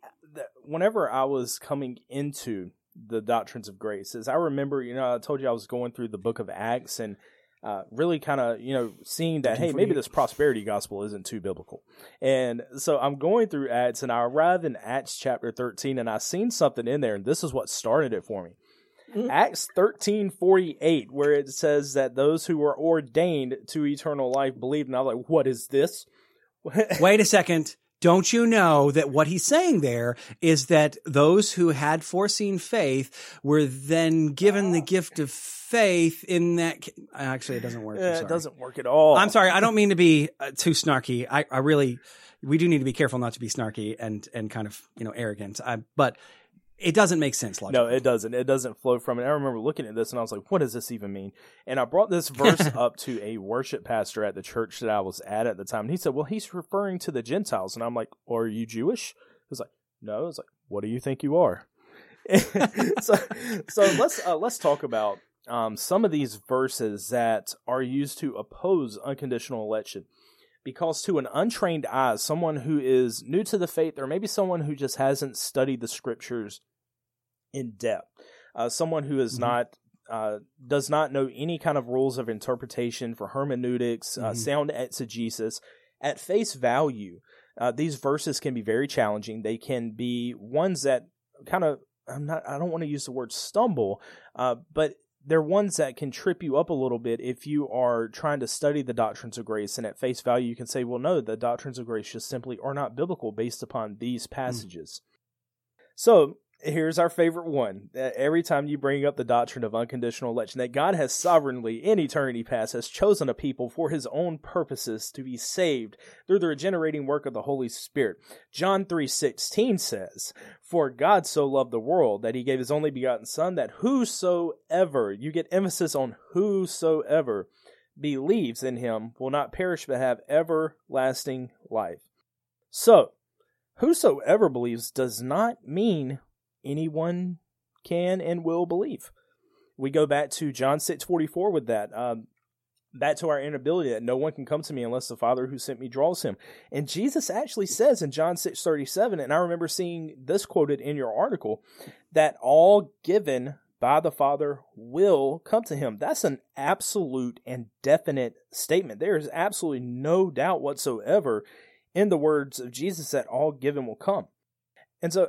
whenever I was coming into the doctrines of grace, as I remember, you know, I told you I was going through the book of Acts and uh, really kind of, you know, seeing that, hey, maybe this prosperity gospel isn't too biblical. And so I'm going through Acts and I arrive in Acts chapter 13 and I seen something in there and this is what started it for me. Mm-hmm. Acts 13:48 where it says that those who were ordained to eternal life believed and I was like what is this? Wait a second. Don't you know that what he's saying there is that those who had foreseen faith were then given the gift of faith in that actually it doesn't work. Yeah, it doesn't work at all. I'm sorry. I don't mean to be uh, too snarky. I, I really we do need to be careful not to be snarky and and kind of, you know, arrogant. I, but it doesn't make sense logically. No, it doesn't. It doesn't flow from it. I remember looking at this and I was like, what does this even mean? And I brought this verse up to a worship pastor at the church that I was at at the time. And he said, well, he's referring to the Gentiles. And I'm like, are you Jewish? He was like, no. I was like, what do you think you are? so, so let's, uh, let's talk about, um, some of these verses that are used to oppose unconditional election because to an untrained eye, someone who is new to the faith, or maybe someone who just hasn't studied the scriptures in depth, uh, someone who is mm-hmm. not uh, does not know any kind of rules of interpretation for hermeneutics, uh, mm-hmm. uh, sound exegesis, at face value, uh, these verses can be very challenging. They can be ones that kind of I'm not I don't want to use the word stumble, uh, but they're ones that can trip you up a little bit if you are trying to study the doctrines of grace and at face value you can say well no the doctrines of grace just simply are not biblical based upon these passages mm. so here's our favorite one. Uh, every time you bring up the doctrine of unconditional election, that God has sovereignly, in eternity past, has chosen a people for his own purposes to be saved through the regenerating work of the Holy Spirit. John 3.16 says, For God so loved the world that he gave his only begotten Son, that whosoever, you get emphasis on whosoever, believes in him will not perish but have everlasting life. So, whosoever believes does not mean anyone can and will believe. We go back to John six forty four with that. Um, back to our inability that no one can come to me unless the Father who sent me draws him. And Jesus actually says in John six thirty seven, and I remember seeing this quoted in your article, that all given by the Father will come to him. That's an absolute and definite statement. There is absolutely no doubt whatsoever in the words of Jesus that all given will come. And so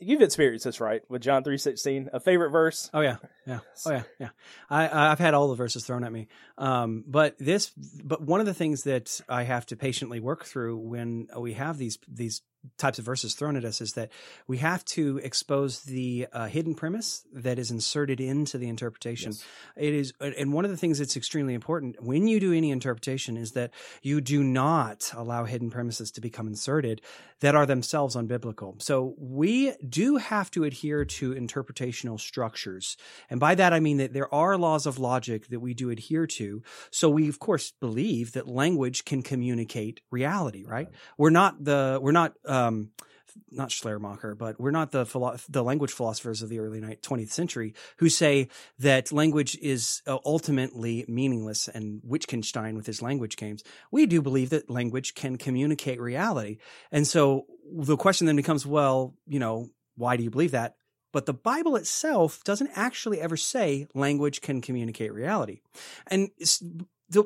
you've experienced this, right, with John three sixteen, a favorite verse. Oh yeah, yeah, oh yeah, yeah. I I've had all the verses thrown at me, um, but this, but one of the things that I have to patiently work through when we have these these types of verses thrown at us is that we have to expose the uh, hidden premise that is inserted into the interpretation. Yes. It is, and one of the things that's extremely important when you do any interpretation is that you do not allow hidden premises to become inserted that are themselves unbiblical. So we do have to adhere to interpretational structures. And by that, I mean that there are laws of logic that we do adhere to. So we, of course, believe that language can communicate reality, right? right. We're not the, we're not, um, not Schleiermacher, but we're not the philo- the language philosophers of the early 20th century who say that language is uh, ultimately meaningless and Wittgenstein with his language games. We do believe that language can communicate reality. And so the question then becomes, well, you know, why do you believe that? But the Bible itself doesn't actually ever say language can communicate reality. And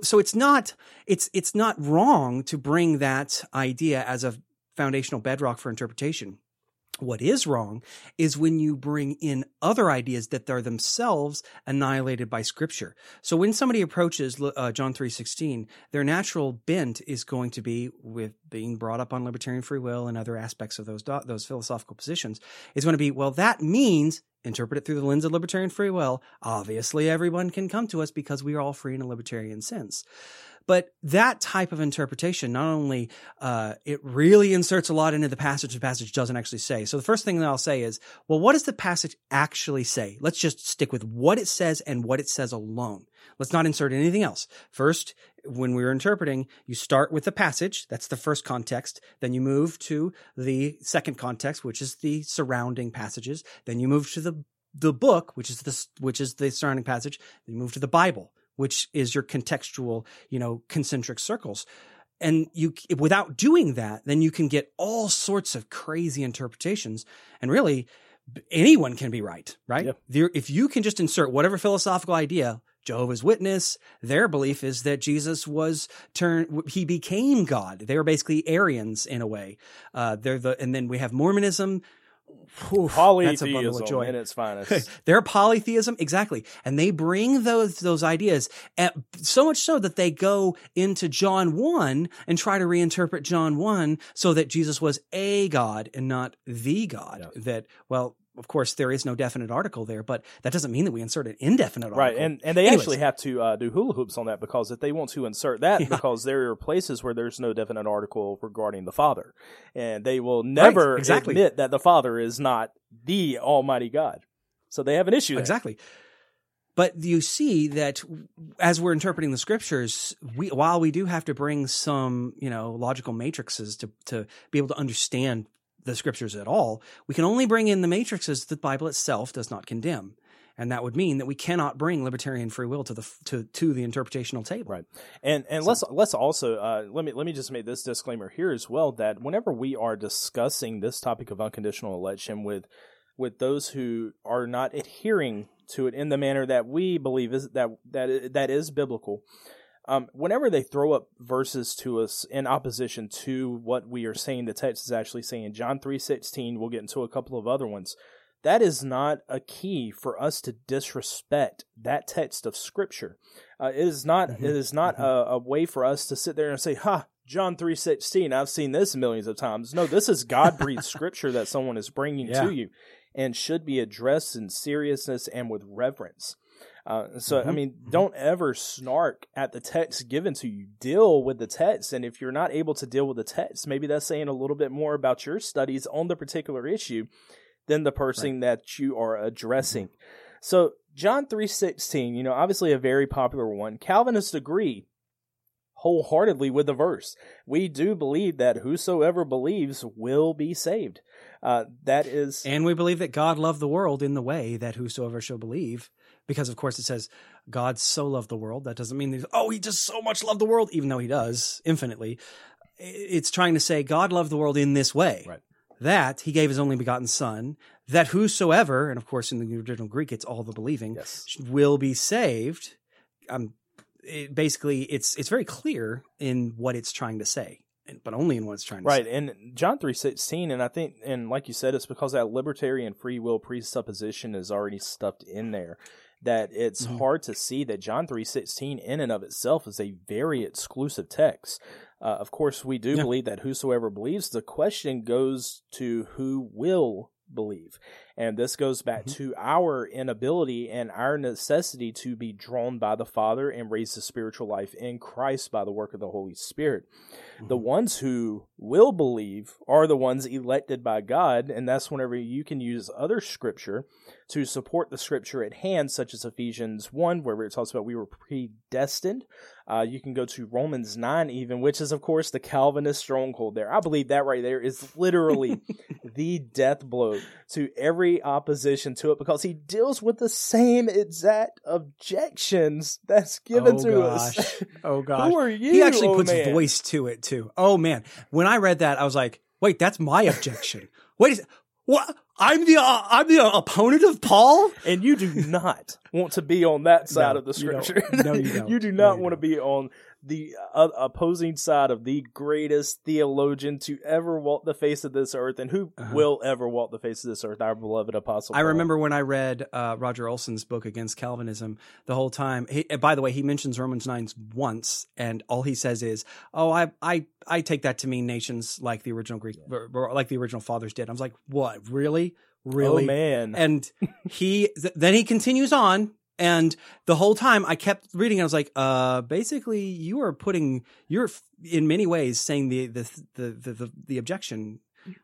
so it's not it's it's not wrong to bring that idea as a foundational bedrock for interpretation. What is wrong is when you bring in other ideas that are themselves annihilated by Scripture. So when somebody approaches uh, John three sixteen, their natural bent is going to be with being brought up on libertarian free will and other aspects of those those philosophical positions. Is going to be well. That means interpret it through the lens of libertarian free will. Obviously, everyone can come to us because we are all free in a libertarian sense. But that type of interpretation, not only uh, it really inserts a lot into the passage, the passage doesn't actually say. So the first thing that I'll say is, well, what does the passage actually say? Let's just stick with what it says and what it says alone. Let's not insert anything else. First, when we're interpreting, you start with the passage. That's the first context. Then you move to the second context, which is the surrounding passages. Then you move to the the book, which is the which is the surrounding passage. Then you move to the Bible, which is your contextual, you know, concentric circles. And you, without doing that, then you can get all sorts of crazy interpretations. And really, anyone can be right, right? Yep. There, if you can just insert whatever philosophical idea, Jehovah's Witness, their belief is that Jesus was turned, he became God. They were basically Arians in a way. Uh, they're the, and then we have Mormonism. Oof, that's a bundle of Polytheism joy. in its finest. Their polytheism, exactly, and they bring those those ideas, and so much so that they go into John one and try to reinterpret John one so that Jesus was a God and not the God. That well, of course, there is no definite article there, but that doesn't mean that we insert an indefinite article. Right, and and they Anyways. actually have to uh, do hula hoops on that because if they want to insert that, Yeah. because there are places where there's no definite article regarding the Father, and they will never exactly. admit that the Father is not the Almighty God. So they have an issue. There. Exactly. But you see that as we're interpreting the scriptures, we while we do have to bring some, you know, logical matrices to to be able to understand the scriptures at all, we can only bring in the matrices that the Bible itself does not condemn. And that would mean that we cannot bring libertarian free will to the to to the interpretational table. Right. And and let's let's also uh, let me let me just make this disclaimer here as well that whenever we are discussing this topic of unconditional election with with those who are not adhering to it in the manner that we believe is that that that is biblical, um, whenever they throw up verses to us in opposition to what we are saying, the text is actually saying. John three sixteen. We'll get into a couple of other ones. That is not a key for us to disrespect that text of Scripture. Uh, it is not. Mhm. It is not a, a way for us to sit there and say, "Ha, John three sixteen. I've seen this millions of times." No, this is God breathed Scripture that someone is bringing Yeah. to you, and should be addressed in seriousness and with reverence. Uh, so, I Mhm. mean, don't ever snark at the text given to you. Deal with the text, and if you're not able to deal with the text, maybe that's saying a little bit more about your studies on the particular issue than the person that you are addressing. So John 3:16, you know, obviously a very popular one. Calvinists agree wholeheartedly with the verse. We do believe that whosoever believes will be saved. Uh, that is And we believe that God loved the world in the way that whosoever shall believe, because of course it says God so loved the world. That doesn't mean oh, he just so much loved the world, even though he does infinitely. It's trying to say God loved the world in this way. Right. That he gave his only begotten son, that whosoever, and of course in the original Greek it's all the believing, yes. will be saved. Um, it, basically, it's it's very clear in what it's trying to say, but only in what it's trying to Right, say. and John three sixteen, and I think, and like you said, it's because that libertarian free will presupposition is already stuffed in there. That it's Mhm. hard to see that John three sixteen in and of itself is a very exclusive text. Uh, of course, we do Yeah. believe that whosoever believes. The question goes to who will believe, and this goes back Mhm. to our inability and our necessity to be drawn by the Father and raise to spiritual life in Christ by the work of the Holy Spirit. The Mhm. ones who will believe are the ones elected by God, and that's whenever you can use other scripture to support the scripture at hand, such as Ephesians 1, where it talks about we were predestined. Uh, you can go to Romans 9, even, which is, of course, the Calvinist stronghold there. I believe that right there is literally the death blow to every opposition to it because he deals with the same exact objections that's given oh, to gosh. us. Oh gosh. Who are you? he actually puts man? voice to it too. Oh man, when I read that, I was like, "Wait, that's my objection." Wait, sec- what? I'm the uh, I'm the uh, opponent of Paul. And you do not want to be on that side No, of the you scripture. No, you don't. you do No, not you want to don't. be on the uh, opposing side of the greatest theologian to ever walk the face of this earth and who Uh-huh. will ever walk the face of this earth, our beloved apostle. I Paul. remember when I read uh, Roger Olson's book against Calvinism the whole time. He, by the way, he mentions Romans 9 once, and all he says is, "Oh, I, I, I take that to mean nations like the original Greek, or- or like the original fathers did." I was like, "What? Really? Really?" Oh man. and he th- then he continues on And the whole time I kept reading, I was like, uh, basically you are putting, you're in many ways saying the, the, the, the, the, the objection.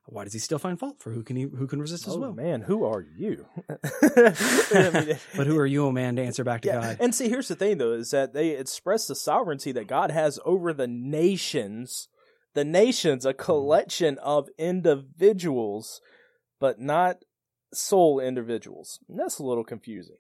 Why does he still find fault for who can he, who can resist as oh well? man, who are you? But who are you, O man, to answer back to yeah. God? And see, here's the thing though, is that they express the sovereignty that God has over the nations. The nations, a collection of individuals, but not sole individuals. And that's a little confusing.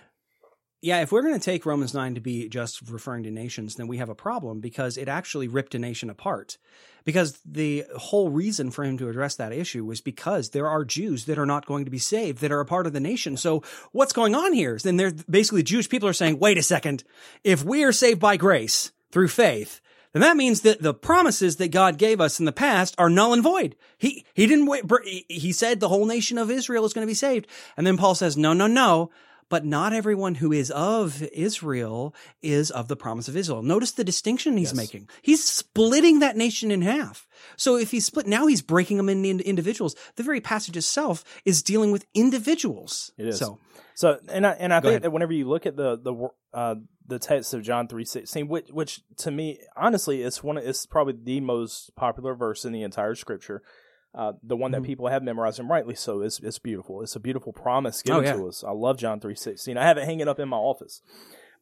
Yeah, if we're going to take Romans 9 to be just referring to nations, then we have a problem because it actually ripped a nation apart. Because the whole reason for him to address that issue was because there are Jews that are not going to be saved that are a part of the nation. So what's going on here? Then they're basically Jewish people are saying, wait a second, if we are saved by grace through faith, then that means that the promises that God gave us in the past are null and void. He, he didn't wait, he- he said the whole nation of Israel is going to be saved. And then Paul says, no, no, no. But not everyone who is of Israel is of the promise of Israel. Notice the distinction he's Yes. making. He's splitting that nation in half. So if he's split, now he's breaking them into individuals. The very passage itself is dealing with individuals. It is. So So, and I and I think ahead. that whenever you look at the the uh, the text of John three sixteen, which which to me honestly it's one of- it's probably the most popular verse in the entire Scripture. Uh, the one that Mm-hmm. people have memorized and rightly so. It's it's beautiful. It's a beautiful promise given Oh, yeah. to us. I love John three sixteen. I have it hanging up in my office.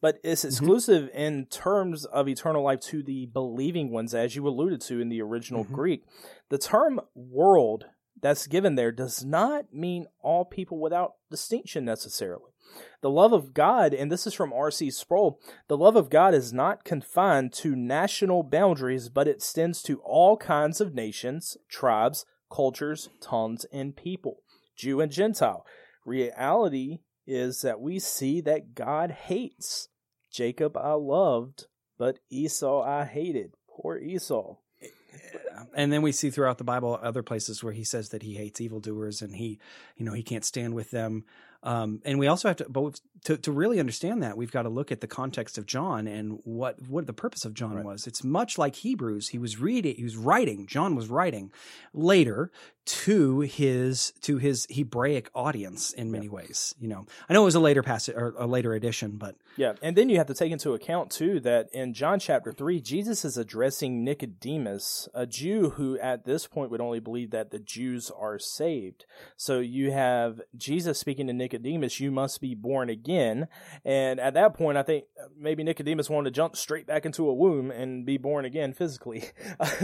But Mm-hmm. it's exclusive in terms of eternal life to the believing ones, as you alluded to in the original Mm-hmm. Greek. The term world that's given there does not mean all people without distinction necessarily. The love of God, and this is from R.C. Sproul, the love of God is not confined to national boundaries, but it extends to all kinds of nations, tribes, cultures, tongues, and people, Jew and Gentile. Reality is that we see that God hates. Jacob I loved, but Esau I hated. Poor Esau. and then we see throughout the Bible other places where he says that he hates evildoers and he, you know, he can't stand with them. Um, and we also have to, but to to really understand that, we've got to look at the context of John and what what the purpose of John Right. was. It's much like Hebrews. He was reading, he was writing. John was writing later to his to his Hebraic audience in many ways. You know, I know it was a later passage or a later edition, but Yeah, and then you have to take into account too that in John chapter 3, Jesus is addressing Nicodemus, a Jew who at this point would only believe that the Jews are saved. So you have Jesus speaking to Nicodemus, you must be born again. And at that point, I think uh, maybe Nicodemus wanted to jump straight back into a womb and be born again physically.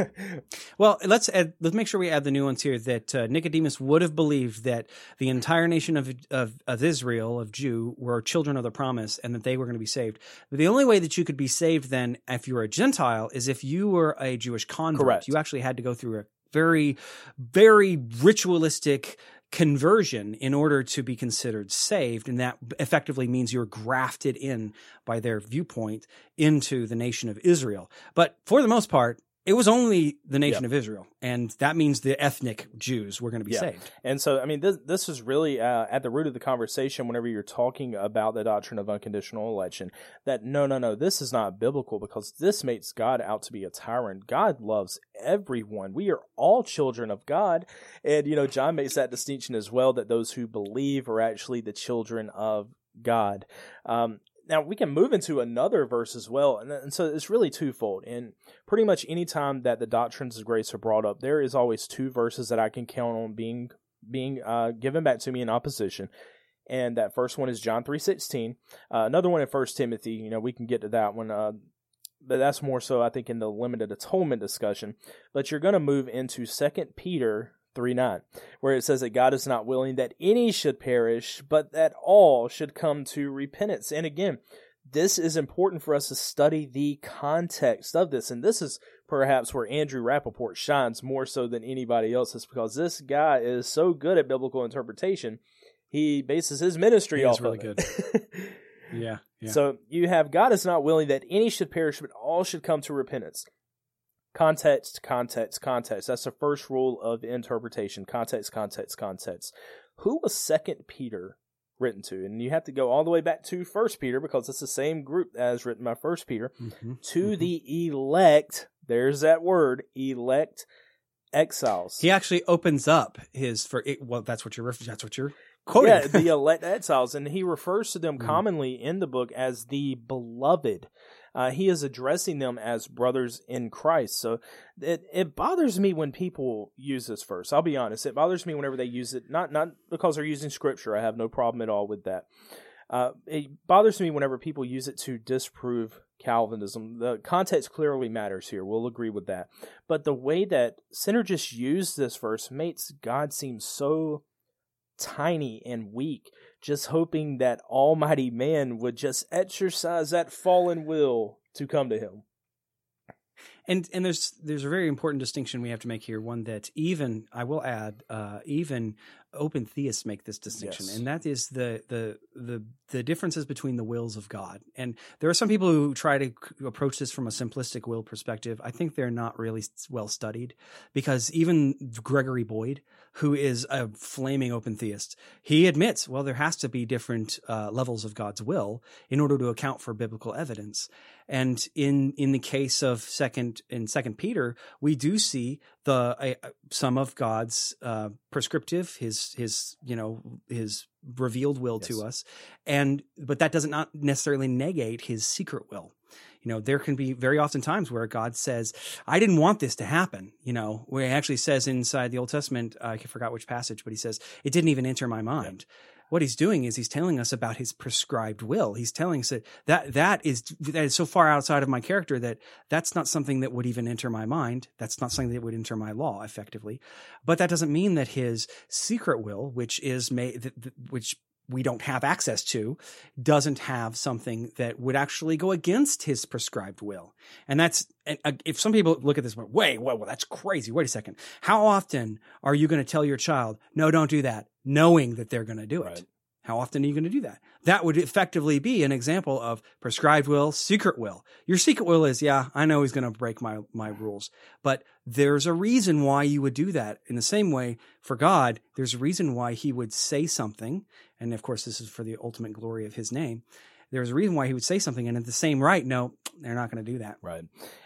Well, let's add, let's make sure we add the nuance here that uh, Nicodemus would have believed that the entire nation of, of of Israel of Jew were children of the promise and that they were going to be saved. But the only way that you could be saved then, if you were a Gentile, is if you were a Jewish convert. Correct. You actually had to go through a very, very ritualistic conversion in order to be considered saved and that effectively means you're grafted in by their viewpoint into the nation of Israel but for the most part it was only the nation Yeah. of Israel, and that means the ethnic Jews were going to be Yeah. saved. And so, I mean, this this is really uh, at the root of the conversation. Whenever you're talking about the doctrine of unconditional election, that no, no, no, this is not biblical because this makes God out to be a tyrant. God loves everyone. We are all children of God, and you know, John makes that distinction as well that those who believe are actually the children of God. Um, now we can move into another verse as well, and, and so it's really twofold. And pretty much any time that the doctrines of grace are brought up, there is always two verses that I can count on being being uh, given back to me in opposition. And that first one is John three sixteen. Uh, another one in First Timothy. You know, we can get to that one. Uh, but that's more so, I think, in the limited atonement discussion. But you're going to move into Second Peter three nine, where it says that God is not willing that any should perish, but that all should come to repentance. And again, this is important for us to study the context of this. And this is perhaps where Andrew Rappaport shines more so than anybody else, is because this guy is so good at biblical interpretation. He bases his ministry He off really of it. Yeah, yeah. So you have God is not willing that any should perish, but all should come to repentance. Context, context, context. That's the first rule of interpretation. Context, context, context. Who was Second Peter written to? And you have to go all the way back to First Peter because it's the same group as written by First Peter. Mhm, To mhm. the elect. There's that word, elect exiles. he actually opens up his for it, well. That's what you're that's what you're quoted. Yeah, the elect exiles, and he refers to them Mhm. commonly in the book as the beloved. Uh, he is addressing them as brothers in Christ. So it it bothers me when people use this verse. I'll be honest. It bothers me whenever they use it. Not not because they're using scripture. I have no problem at all with that. Uh, it bothers me whenever people use it to disprove Calvinism. The context clearly matters here. We'll agree with that. But the way that synergists use this verse makes God seem so tiny and weak, just hoping that Almighty Man would just exercise that fallen will to come to him. And and there's there's a very important distinction we have to make here. One that even I will add, uh, even open theists make this distinction, Yes. and that is the the the the differences between the wills of God. And there are some people who try to approach this from a simplistic will perspective. I think they're not really well studied because even Gregory Boyd, who is a flaming open theist, he admits, well, there has to be different uh, levels of God's will in order to account for biblical evidence. And in in the case of second in Second Peter, we do see the uh, some of God's uh, prescriptive, his his you know his revealed will to us, and but that does not necessarily negate his secret will. You know, there can be very often times where God says, "I didn't want this to happen." You know, where he actually says inside the Old Testament, I forgot which passage, but he says, "It didn't even enter my mind." What he's doing is he's telling us about his prescribed will. He's telling us that that that is that is so far outside of my character that that's not something that would even enter my mind. That's not something that would enter my law effectively. But that doesn't mean that his secret will, which is made, which we don't have access to, doesn't have something that would actually go against his prescribed will. And that's, and, uh, if some people look at this, wait, wait, well, that's crazy. Wait a second. How often are you going to tell your child, no, don't do that, knowing that they're going to do it? Right. How often are you going to do that? That would effectively be an example of prescribed will, secret will. Your secret will is, yeah, I know he's going to break my, my rules, but there's a reason why you would do that. In the same way, for God, there's a reason why he would say something. And of course, this is for the ultimate glory of his name. There's a reason why he would say something. And at the same right, no, they're not going to do that. Right.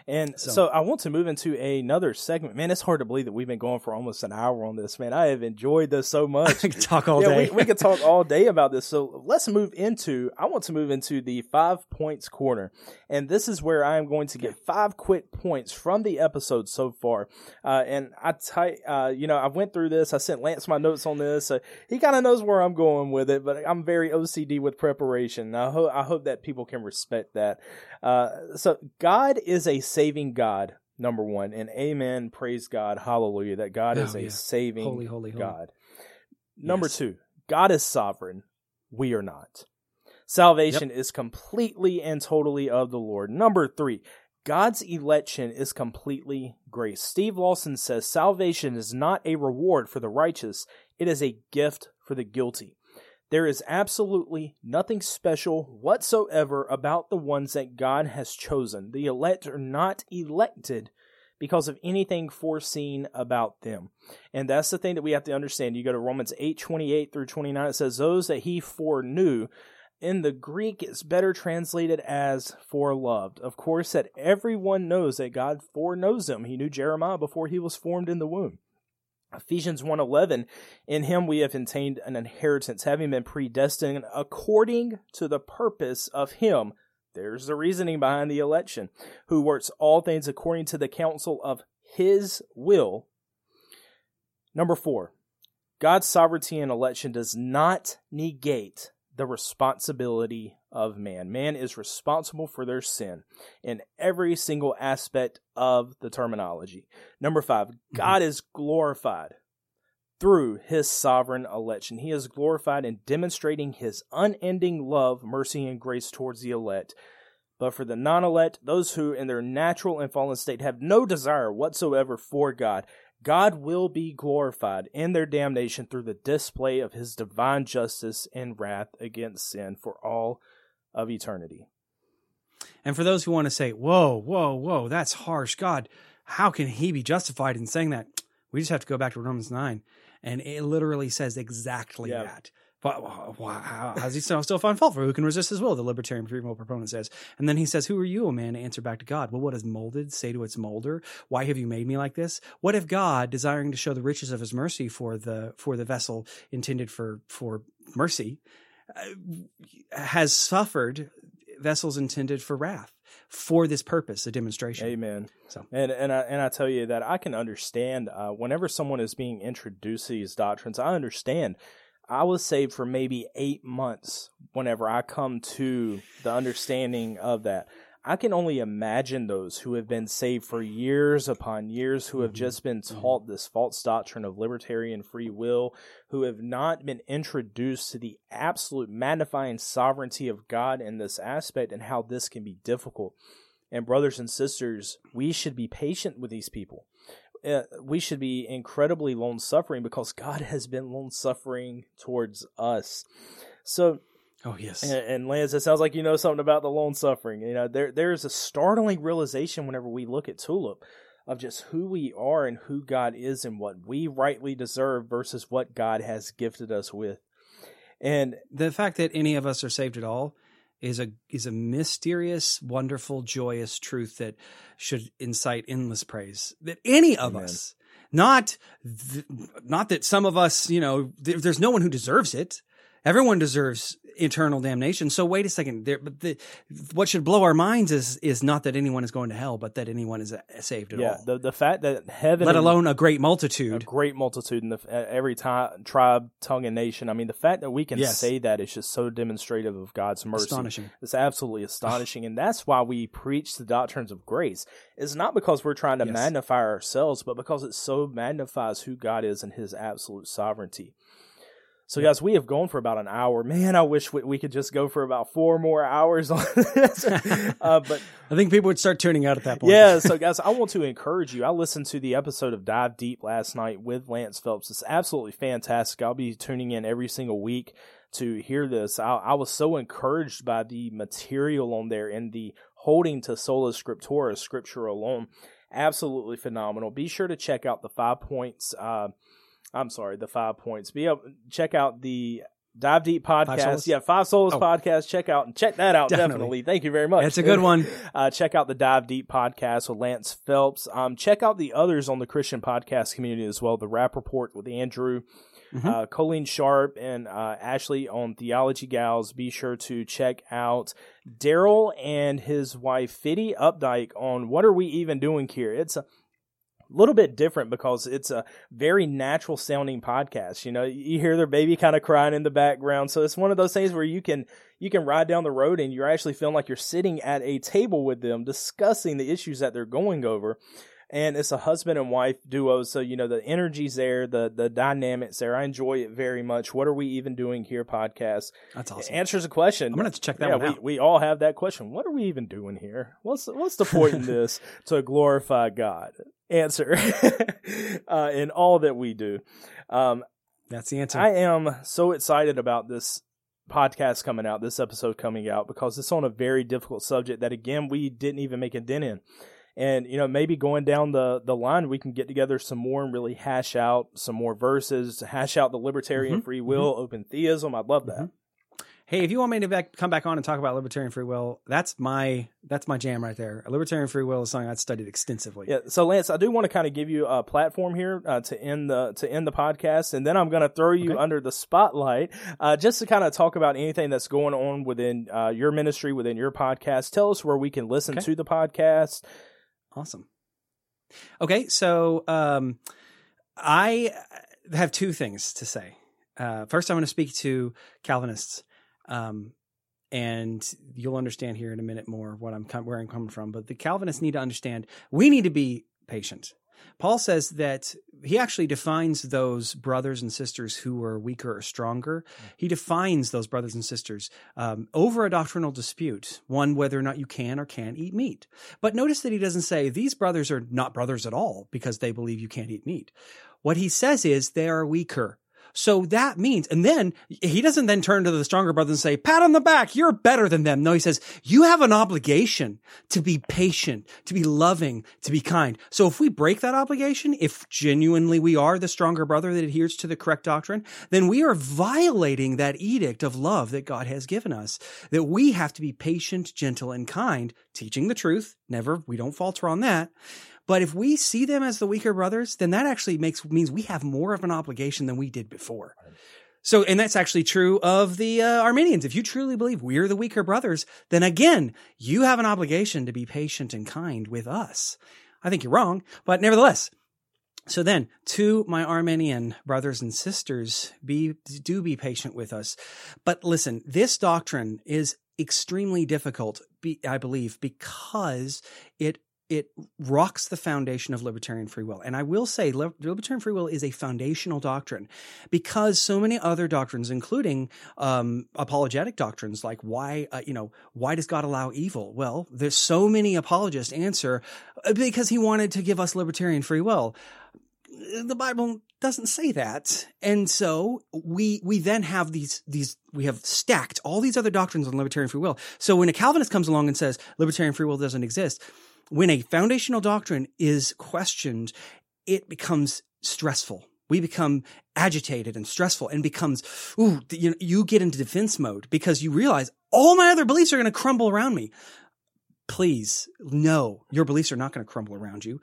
And So- so, I want to move into another segment. Man, it's hard to believe that we've been going for almost an hour on this, man. I have enjoyed this so much. I could talk all yeah, day. We, we could talk all day about this. So let's move into, I want to move into the five points corner. And this is where I am going to get five quick points from the episode so far. Uh, and I, ty- uh, you know, I went through this. I sent Lance my notes on this. So he kind of knows where I'm going with it, but I'm very OCD with preparation. I, ho- I hope that people can respect that. Uh, so God is a saving God. Number one, and amen. Praise God. Hallelujah. That God is Oh, a yeah. saving Holy, holy, holy. God. Number Yes. two, God is sovereign. We are not. Salvation is completely and totally of the Lord. Number three, God's election is completely grace. Steve Lawson says salvation is not a reward for the righteous, it is a gift for the guilty. There is absolutely nothing special whatsoever about the ones that God has chosen. The elect are not elected because of anything foreseen about them. And that's the thing that we have to understand. You go to Romans 8 28 through 29, it says, Those that he foreknew. In the Greek, it's better translated as foreloved. Of course, that everyone knows that God foreknows them. He knew Jeremiah before he was formed in the womb. Ephesians 1:11 in him we have obtained an inheritance having been predestined according to the purpose of him there's the reasoning behind the election who works all things according to the counsel of his will. Number 4 God's sovereignty and election does not negate the responsibility of man. Man is responsible for their sin in every single aspect of the terminology. Number 5 mm-hmm. God is glorified through his sovereign election. He is glorified in demonstrating his unending love, mercy, and grace towards the elect. But for the non elect, those who in their natural and fallen state have no desire whatsoever for God, God will be glorified in their damnation through the display of his divine justice and wrath against sin for all of eternity. And for those who want to say, whoa, whoa, whoa, that's harsh. God, how can he be justified in saying that? We just have to go back to Romans 9. And it literally says exactly Yeah. that. How, how's he still, still find fault for who can resist his will? The libertarian free will proponent says. And then he says, Who are you, a man, to answer back to God? Well, what does molded say to its molder? Why have you made me like this? What if God, desiring to show the riches of his mercy for the for the vessel intended for for mercy, uh, has suffered vessels intended for wrath for this purpose, a demonstration. Amen. So- and and I and I tell you that I can understand uh, whenever someone is being introduced to these doctrines, I understand. I was saved for maybe eight months whenever I come to the understanding of that. I can only imagine those who have been saved for years upon years, who have mm-hmm. just been mm-hmm. taught this false doctrine of libertarian free will, who have not been introduced to the absolute magnifying sovereignty of God in this aspect and how this can be difficult. And, brothers and sisters, we should be patient with these people. Uh, we should be incredibly long suffering because God has been long suffering towards us. So, Oh yes. and, and Lance, it sounds like you know something about the long suffering. You know, there there is a startling realization whenever we look at Tulip of just who we are and who God is and what we rightly deserve versus what God has gifted us with. And the fact that any of us are saved at all is a is a mysterious, wonderful, joyous truth that should incite endless praise. That any of Amen. us, not th- not that some of us, you know, th- there's no one who deserves it. Everyone deserves eternal damnation. So wait a second. There, but the, what should blow our minds is is not that anyone is going to hell, but that anyone is uh, saved at yeah, all. the the fact that heaven, Let alone a great multitude, a great multitude in the, uh, every time tribe, tongue, and nation. I mean, the fact that we can Yes. say that is just so demonstrative of God's mercy. Astonishing. It's absolutely astonishing, and that's why we preach the doctrines of grace. It's not because we're trying to Yes. magnify ourselves, but because it so magnifies who God is and His absolute sovereignty. So, guys, we have gone for about an hour. Man, I wish we, we could just go for about four more hours on this. uh, but I think people would start tuning out at that point. yeah, so guys, I want to encourage you. I listened to the episode of Dive Deep last night with Lance Phelps. It's absolutely fantastic. I'll be tuning in every single week to hear this. I, I was so encouraged by the material on there and the holding to sola scriptura, scripture alone. Absolutely phenomenal. Be sure to check out the five points. Uh, I'm sorry, the five points. Be up, check out the Dive Deep podcast. Solas? yeah, Five Solas Oh. podcast. Check out and check that out. Definitely. Definitely. Thank you very much. It's a good one. Uh, check out the Dive Deep podcast with Lance Phelps. Um, check out the others on the Christian podcast community as well. The Rap Report with Andrew, Mm-hmm. uh, Coleen Sharp, and uh, Ashley on Theology Gals. Be sure to check out Daryl and his wife Fiddy Updike on What Are We Even Doing Here? It's a little bit different because it's a very natural sounding podcast. You know, you hear their baby kind of crying in the background. So it's one of those things where you can you can ride down the road and you're actually feeling like you're sitting at a table with them discussing the issues that they're going over. And it's a husband and wife duo, so you know the energy's there, the the dynamics there. I enjoy it very much. What are we even doing here? Podcast That's awesome. answers a question. I'm gonna have to check that yeah, one we, out. we all have that question. What are we even doing here? What's what's the point in this to glorify God? Answer uh, in all that we do. Um, That's the answer. I am so excited about this podcast coming out, this episode coming out, because it's on a very difficult subject that again we didn't even make a dent in. And you know, maybe going down the the line, we can get together some more and really hash out some more verses, hash out the libertarian Mhm, free will, open theism. I'd love that. Mhm. Hey, if you want me to back, come back on and talk about libertarian free will, that's my that's my jam right there. Libertarian free will is something I've studied extensively. Yeah. So Lance, I do want to kind of give you a platform here uh, to end the to end the podcast, and then I'm going to throw you Okay. under the spotlight uh, just to kind of talk about anything that's going on within uh, your ministry, within your podcast. Tell us where we can listen Okay. to the podcast. Awesome. Okay, so um, I have two things to say. Uh, first, I'm going to speak to Calvinists, um, and you'll understand here in a minute more what I'm com- where I'm coming from. But the Calvinists need to understand we need to be patient. Paul says that he actually defines those brothers and sisters who are weaker or stronger. He defines those brothers and sisters um, over a doctrinal dispute, one whether or not you can or can't eat meat. But notice that he doesn't say these brothers are not brothers at all because they believe you can't eat meat. What he says is they are weaker. So that means, and then he doesn't then turn to the stronger brother and say, pat on the back, you're better than them. No, he says, you have an obligation to be patient, to be loving, to be kind. So if we break that obligation, if genuinely we are the stronger brother that adheres to the correct doctrine, then we are violating that edict of love that God has given us, that we have to be patient, gentle, and kind, teaching the truth. Never, we don't falter on that. But if we see them as the weaker brothers, then that actually makes means we have more of an obligation than we did before. So, and that's actually true of the uh, Arminians. If you truly believe we're the weaker brothers, then again, you have an obligation to be patient and kind with us. I think you're wrong, but nevertheless. So then, to my Arminian brothers and sisters, be do be patient with us. But listen, this doctrine is extremely difficult, I believe, because it it rocks the foundation of libertarian free will. And I will say libertarian free will is a foundational doctrine because so many other doctrines, including um, apologetic doctrines like why, uh, you know, why does God allow evil? Well, there's so many apologists answer uh, because he wanted to give us libertarian free will. The Bible doesn't say that. And so we, we then have these, these, we have stacked all these other doctrines on libertarian free will. So when a Calvinist comes along and says libertarian free will doesn't exist, when a foundational doctrine is questioned, it becomes stressful. We become agitated and stressful and becomes, ooh, you, know, you get into defense mode because you realize all my other beliefs are going to crumble around me. Please, no, your beliefs are not going to crumble around you.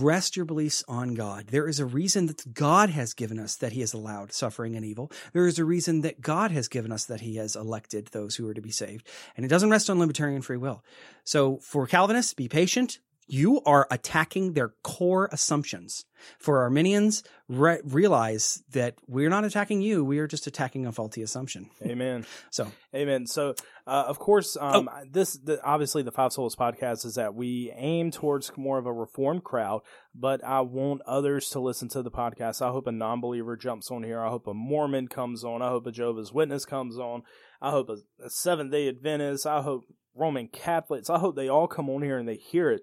Rest your beliefs on God. There is a reason that God has given us that He has allowed suffering and evil. There is a reason that God has given us that He has elected those who are to be saved. And it doesn't rest on libertarian free will. So for Calvinists, be patient, you are attacking their core assumptions. For Arminians, re- realize that we're not attacking you; we are just attacking a faulty assumption. Amen. so, amen. So, uh, of course, um, oh. this the, obviously the Five Solas podcast is that we aim towards more of a reformed crowd, but I want others to listen to the podcast. I hope a non-believer jumps on here. I hope a Mormon comes on. I hope a Jehovah's Witness comes on. I hope a, a Seventh Day Adventist. I hope Roman Catholics. I hope they all come on here and they hear it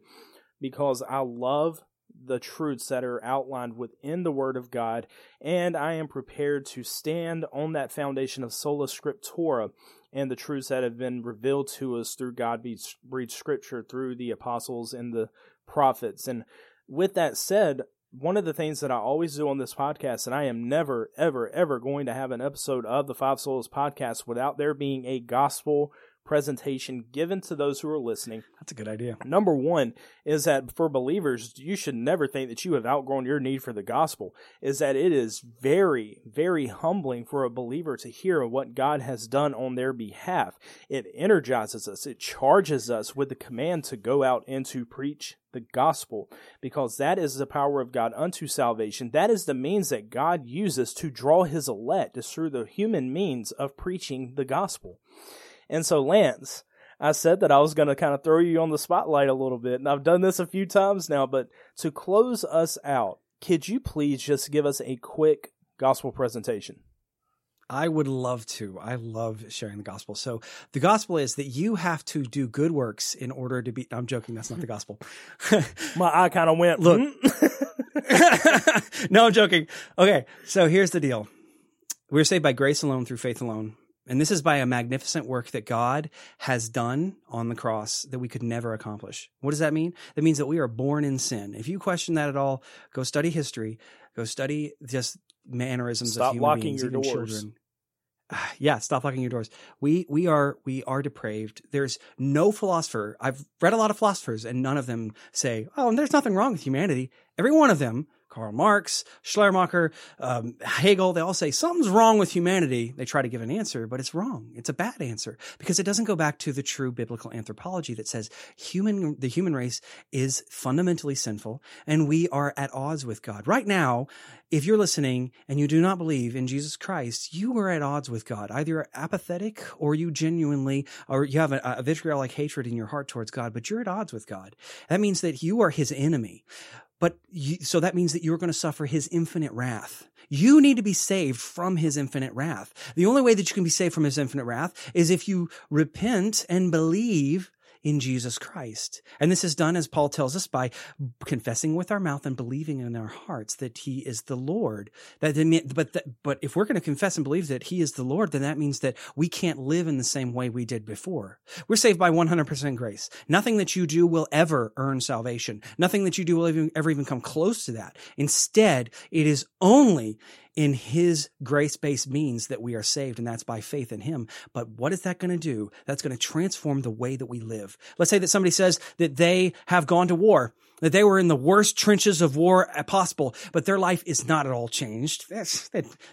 because I love the truths that are outlined within the Word of God, and I am prepared to stand on that foundation of sola scriptura and the truths that have been revealed to us through God breathed Scripture, through the apostles and the prophets. And with that said, one of the things that I always do on this podcast, and I am never, ever, ever going to have an episode of the Five Solas podcast without there being a gospel presentation given to those who are listening. That's a good idea. Number one is that for believers, you should never think that you have outgrown your need for the gospel, is that it is very, very humbling for a believer to hear what God has done on their behalf. It energizes us, it charges us with the command to go out and to preach the gospel because that is the power of God unto salvation. That is the means that God uses to draw his elect is through the human means of preaching the gospel. And so, Lance, I said that I was going to kind of throw you on the spotlight a little bit, and I've done this a few times now, but to close us out, could you please just give us a quick gospel presentation? I would love to. I love sharing the gospel. So the gospel is that you have to do good works in order to be. I'm joking. That's not the gospel. My eye kind of went. Look. Hmm? no, I'm joking. Okay. So here's the deal. We're saved by grace alone through faith alone. And this is by a magnificent work that God has done on the cross that we could never accomplish. What does that mean? That means that we are born in sin. If you question that at all, go study history, go study just mannerisms stop of human locking beings, your even doors. children. Yeah, stop locking your doors. We we are we are depraved. There's no philosopher. I've read a lot of philosophers, and none of them say, "Oh, and there's nothing wrong with humanity." Every one of them Karl Marx, Schleiermacher, um, Hegel, they all say something's wrong with humanity. They try to give an answer, but it's wrong. It's a bad answer because it doesn't go back to the true biblical anthropology that says human, the human race is fundamentally sinful and we are at odds with God. Right now, if you're listening and you do not believe in Jesus Christ, you are at odds with God. Either you're apathetic or you genuinely, or you have a, a vitriolic hatred in your heart towards God, but you're at odds with God. That means that you are his enemy. But you, so that means that you're going to suffer his infinite wrath. You need to be saved from his infinite wrath. The only way that you can be saved from his infinite wrath is if you repent and believe in Jesus Christ. And this is done, as Paul tells us, by confessing with our mouth and believing in our hearts that he is the Lord. That, but, but if we're going to confess and believe that he is the Lord, then that means that we can't live in the same way we did before. We're saved by 100% grace. Nothing that you do will ever earn salvation. Nothing that you do will even, ever even come close to that. Instead, it is only in his grace based means that we are saved, and that's by faith in him. But what is that going to do? That's going to transform the way that we live. Let's say that somebody says that they have gone to war, that they were in the worst trenches of war possible, but their life is not at all changed.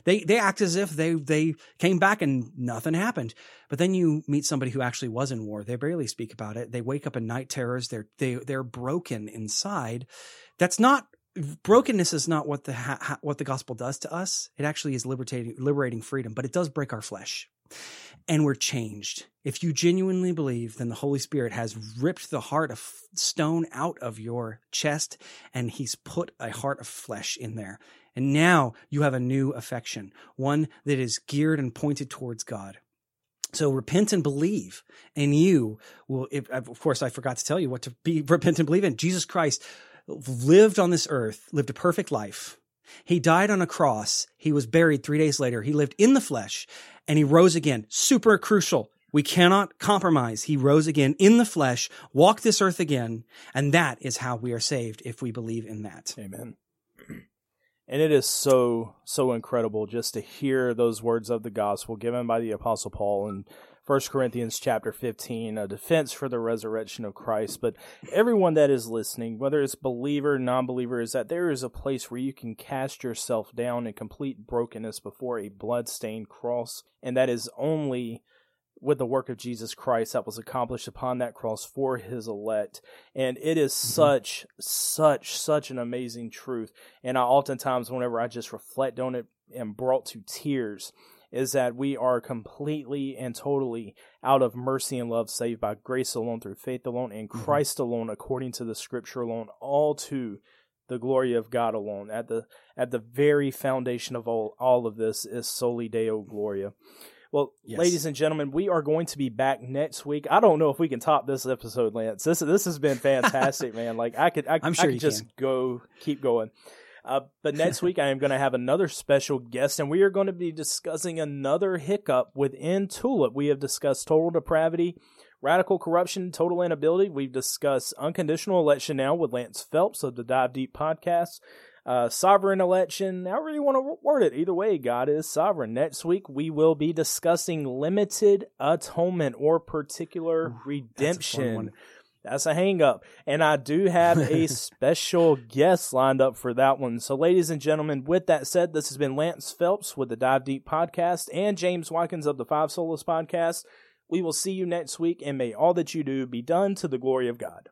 They, they act as if they, they came back and nothing happened. But then you meet somebody who actually was in war. They barely speak about it. They wake up in night terrors. They're, they, they're broken inside. That's not brokenness is not what the ha- what the gospel does to us. It actually is liberating liberating freedom, but it does break our flesh. And we're changed. If you genuinely believe, then the Holy Spirit has ripped the heart of stone out of your chest and he's put a heart of flesh in there. And now you have a new affection, one that is geared and pointed towards God. So repent and believe, and you will. If, of course, I forgot to tell you what to be repent and believe in. Jesus Christ lived on this earth, lived a perfect life. He died on a cross. He was buried three days later. He lived in the flesh and he rose again. Super crucial. We cannot compromise. He rose again in the flesh, walked this earth again, and that is how we are saved if we believe in that. Amen. And it is so, so incredible just to hear those words of the gospel given by the Apostle Paul and 1 Corinthians chapter 15, a defense for the resurrection of Christ. But everyone that is listening, whether it's believer, non believer, is that there is a place where you can cast yourself down in complete brokenness before a blood-stained cross. And that is only with the work of Jesus Christ that was accomplished upon that cross for his elect. And it is mm-hmm. such, such, such an amazing truth. And I oftentimes, whenever I just reflect on it, am brought to tears is that we are completely and totally out of mercy and love, saved by grace alone, through faith alone, in mm-hmm. Christ alone, according to the Scripture alone, all to the glory of God alone. At the at the very foundation of all all of this is soli Deo Gloria. Well, yes. ladies and gentlemen, we are going to be back next week. I don't know if we can top this episode, Lance. This this has been fantastic, man. Like I could, I, am sure I could just can. go, keep going. Uh, but next week, I am going to have another special guest, and we are going to be discussing another hiccup within Tulip. We have discussed total depravity, radical corruption, total inability. We've discussed unconditional election now with Lance Phelps of the Dive Deep podcast. Uh, sovereign election, however really want to word it. Either way, God is sovereign. Next week, we will be discussing limited atonement or particular redemption. That's a hang up. And I do have a special guest lined up for that one. So, ladies and gentlemen, with that said, this has been Lance Phelps with the Dive Deep podcast and James Watkins of the Five Solas podcast. We will see you next week, and may all that you do be done to the glory of God.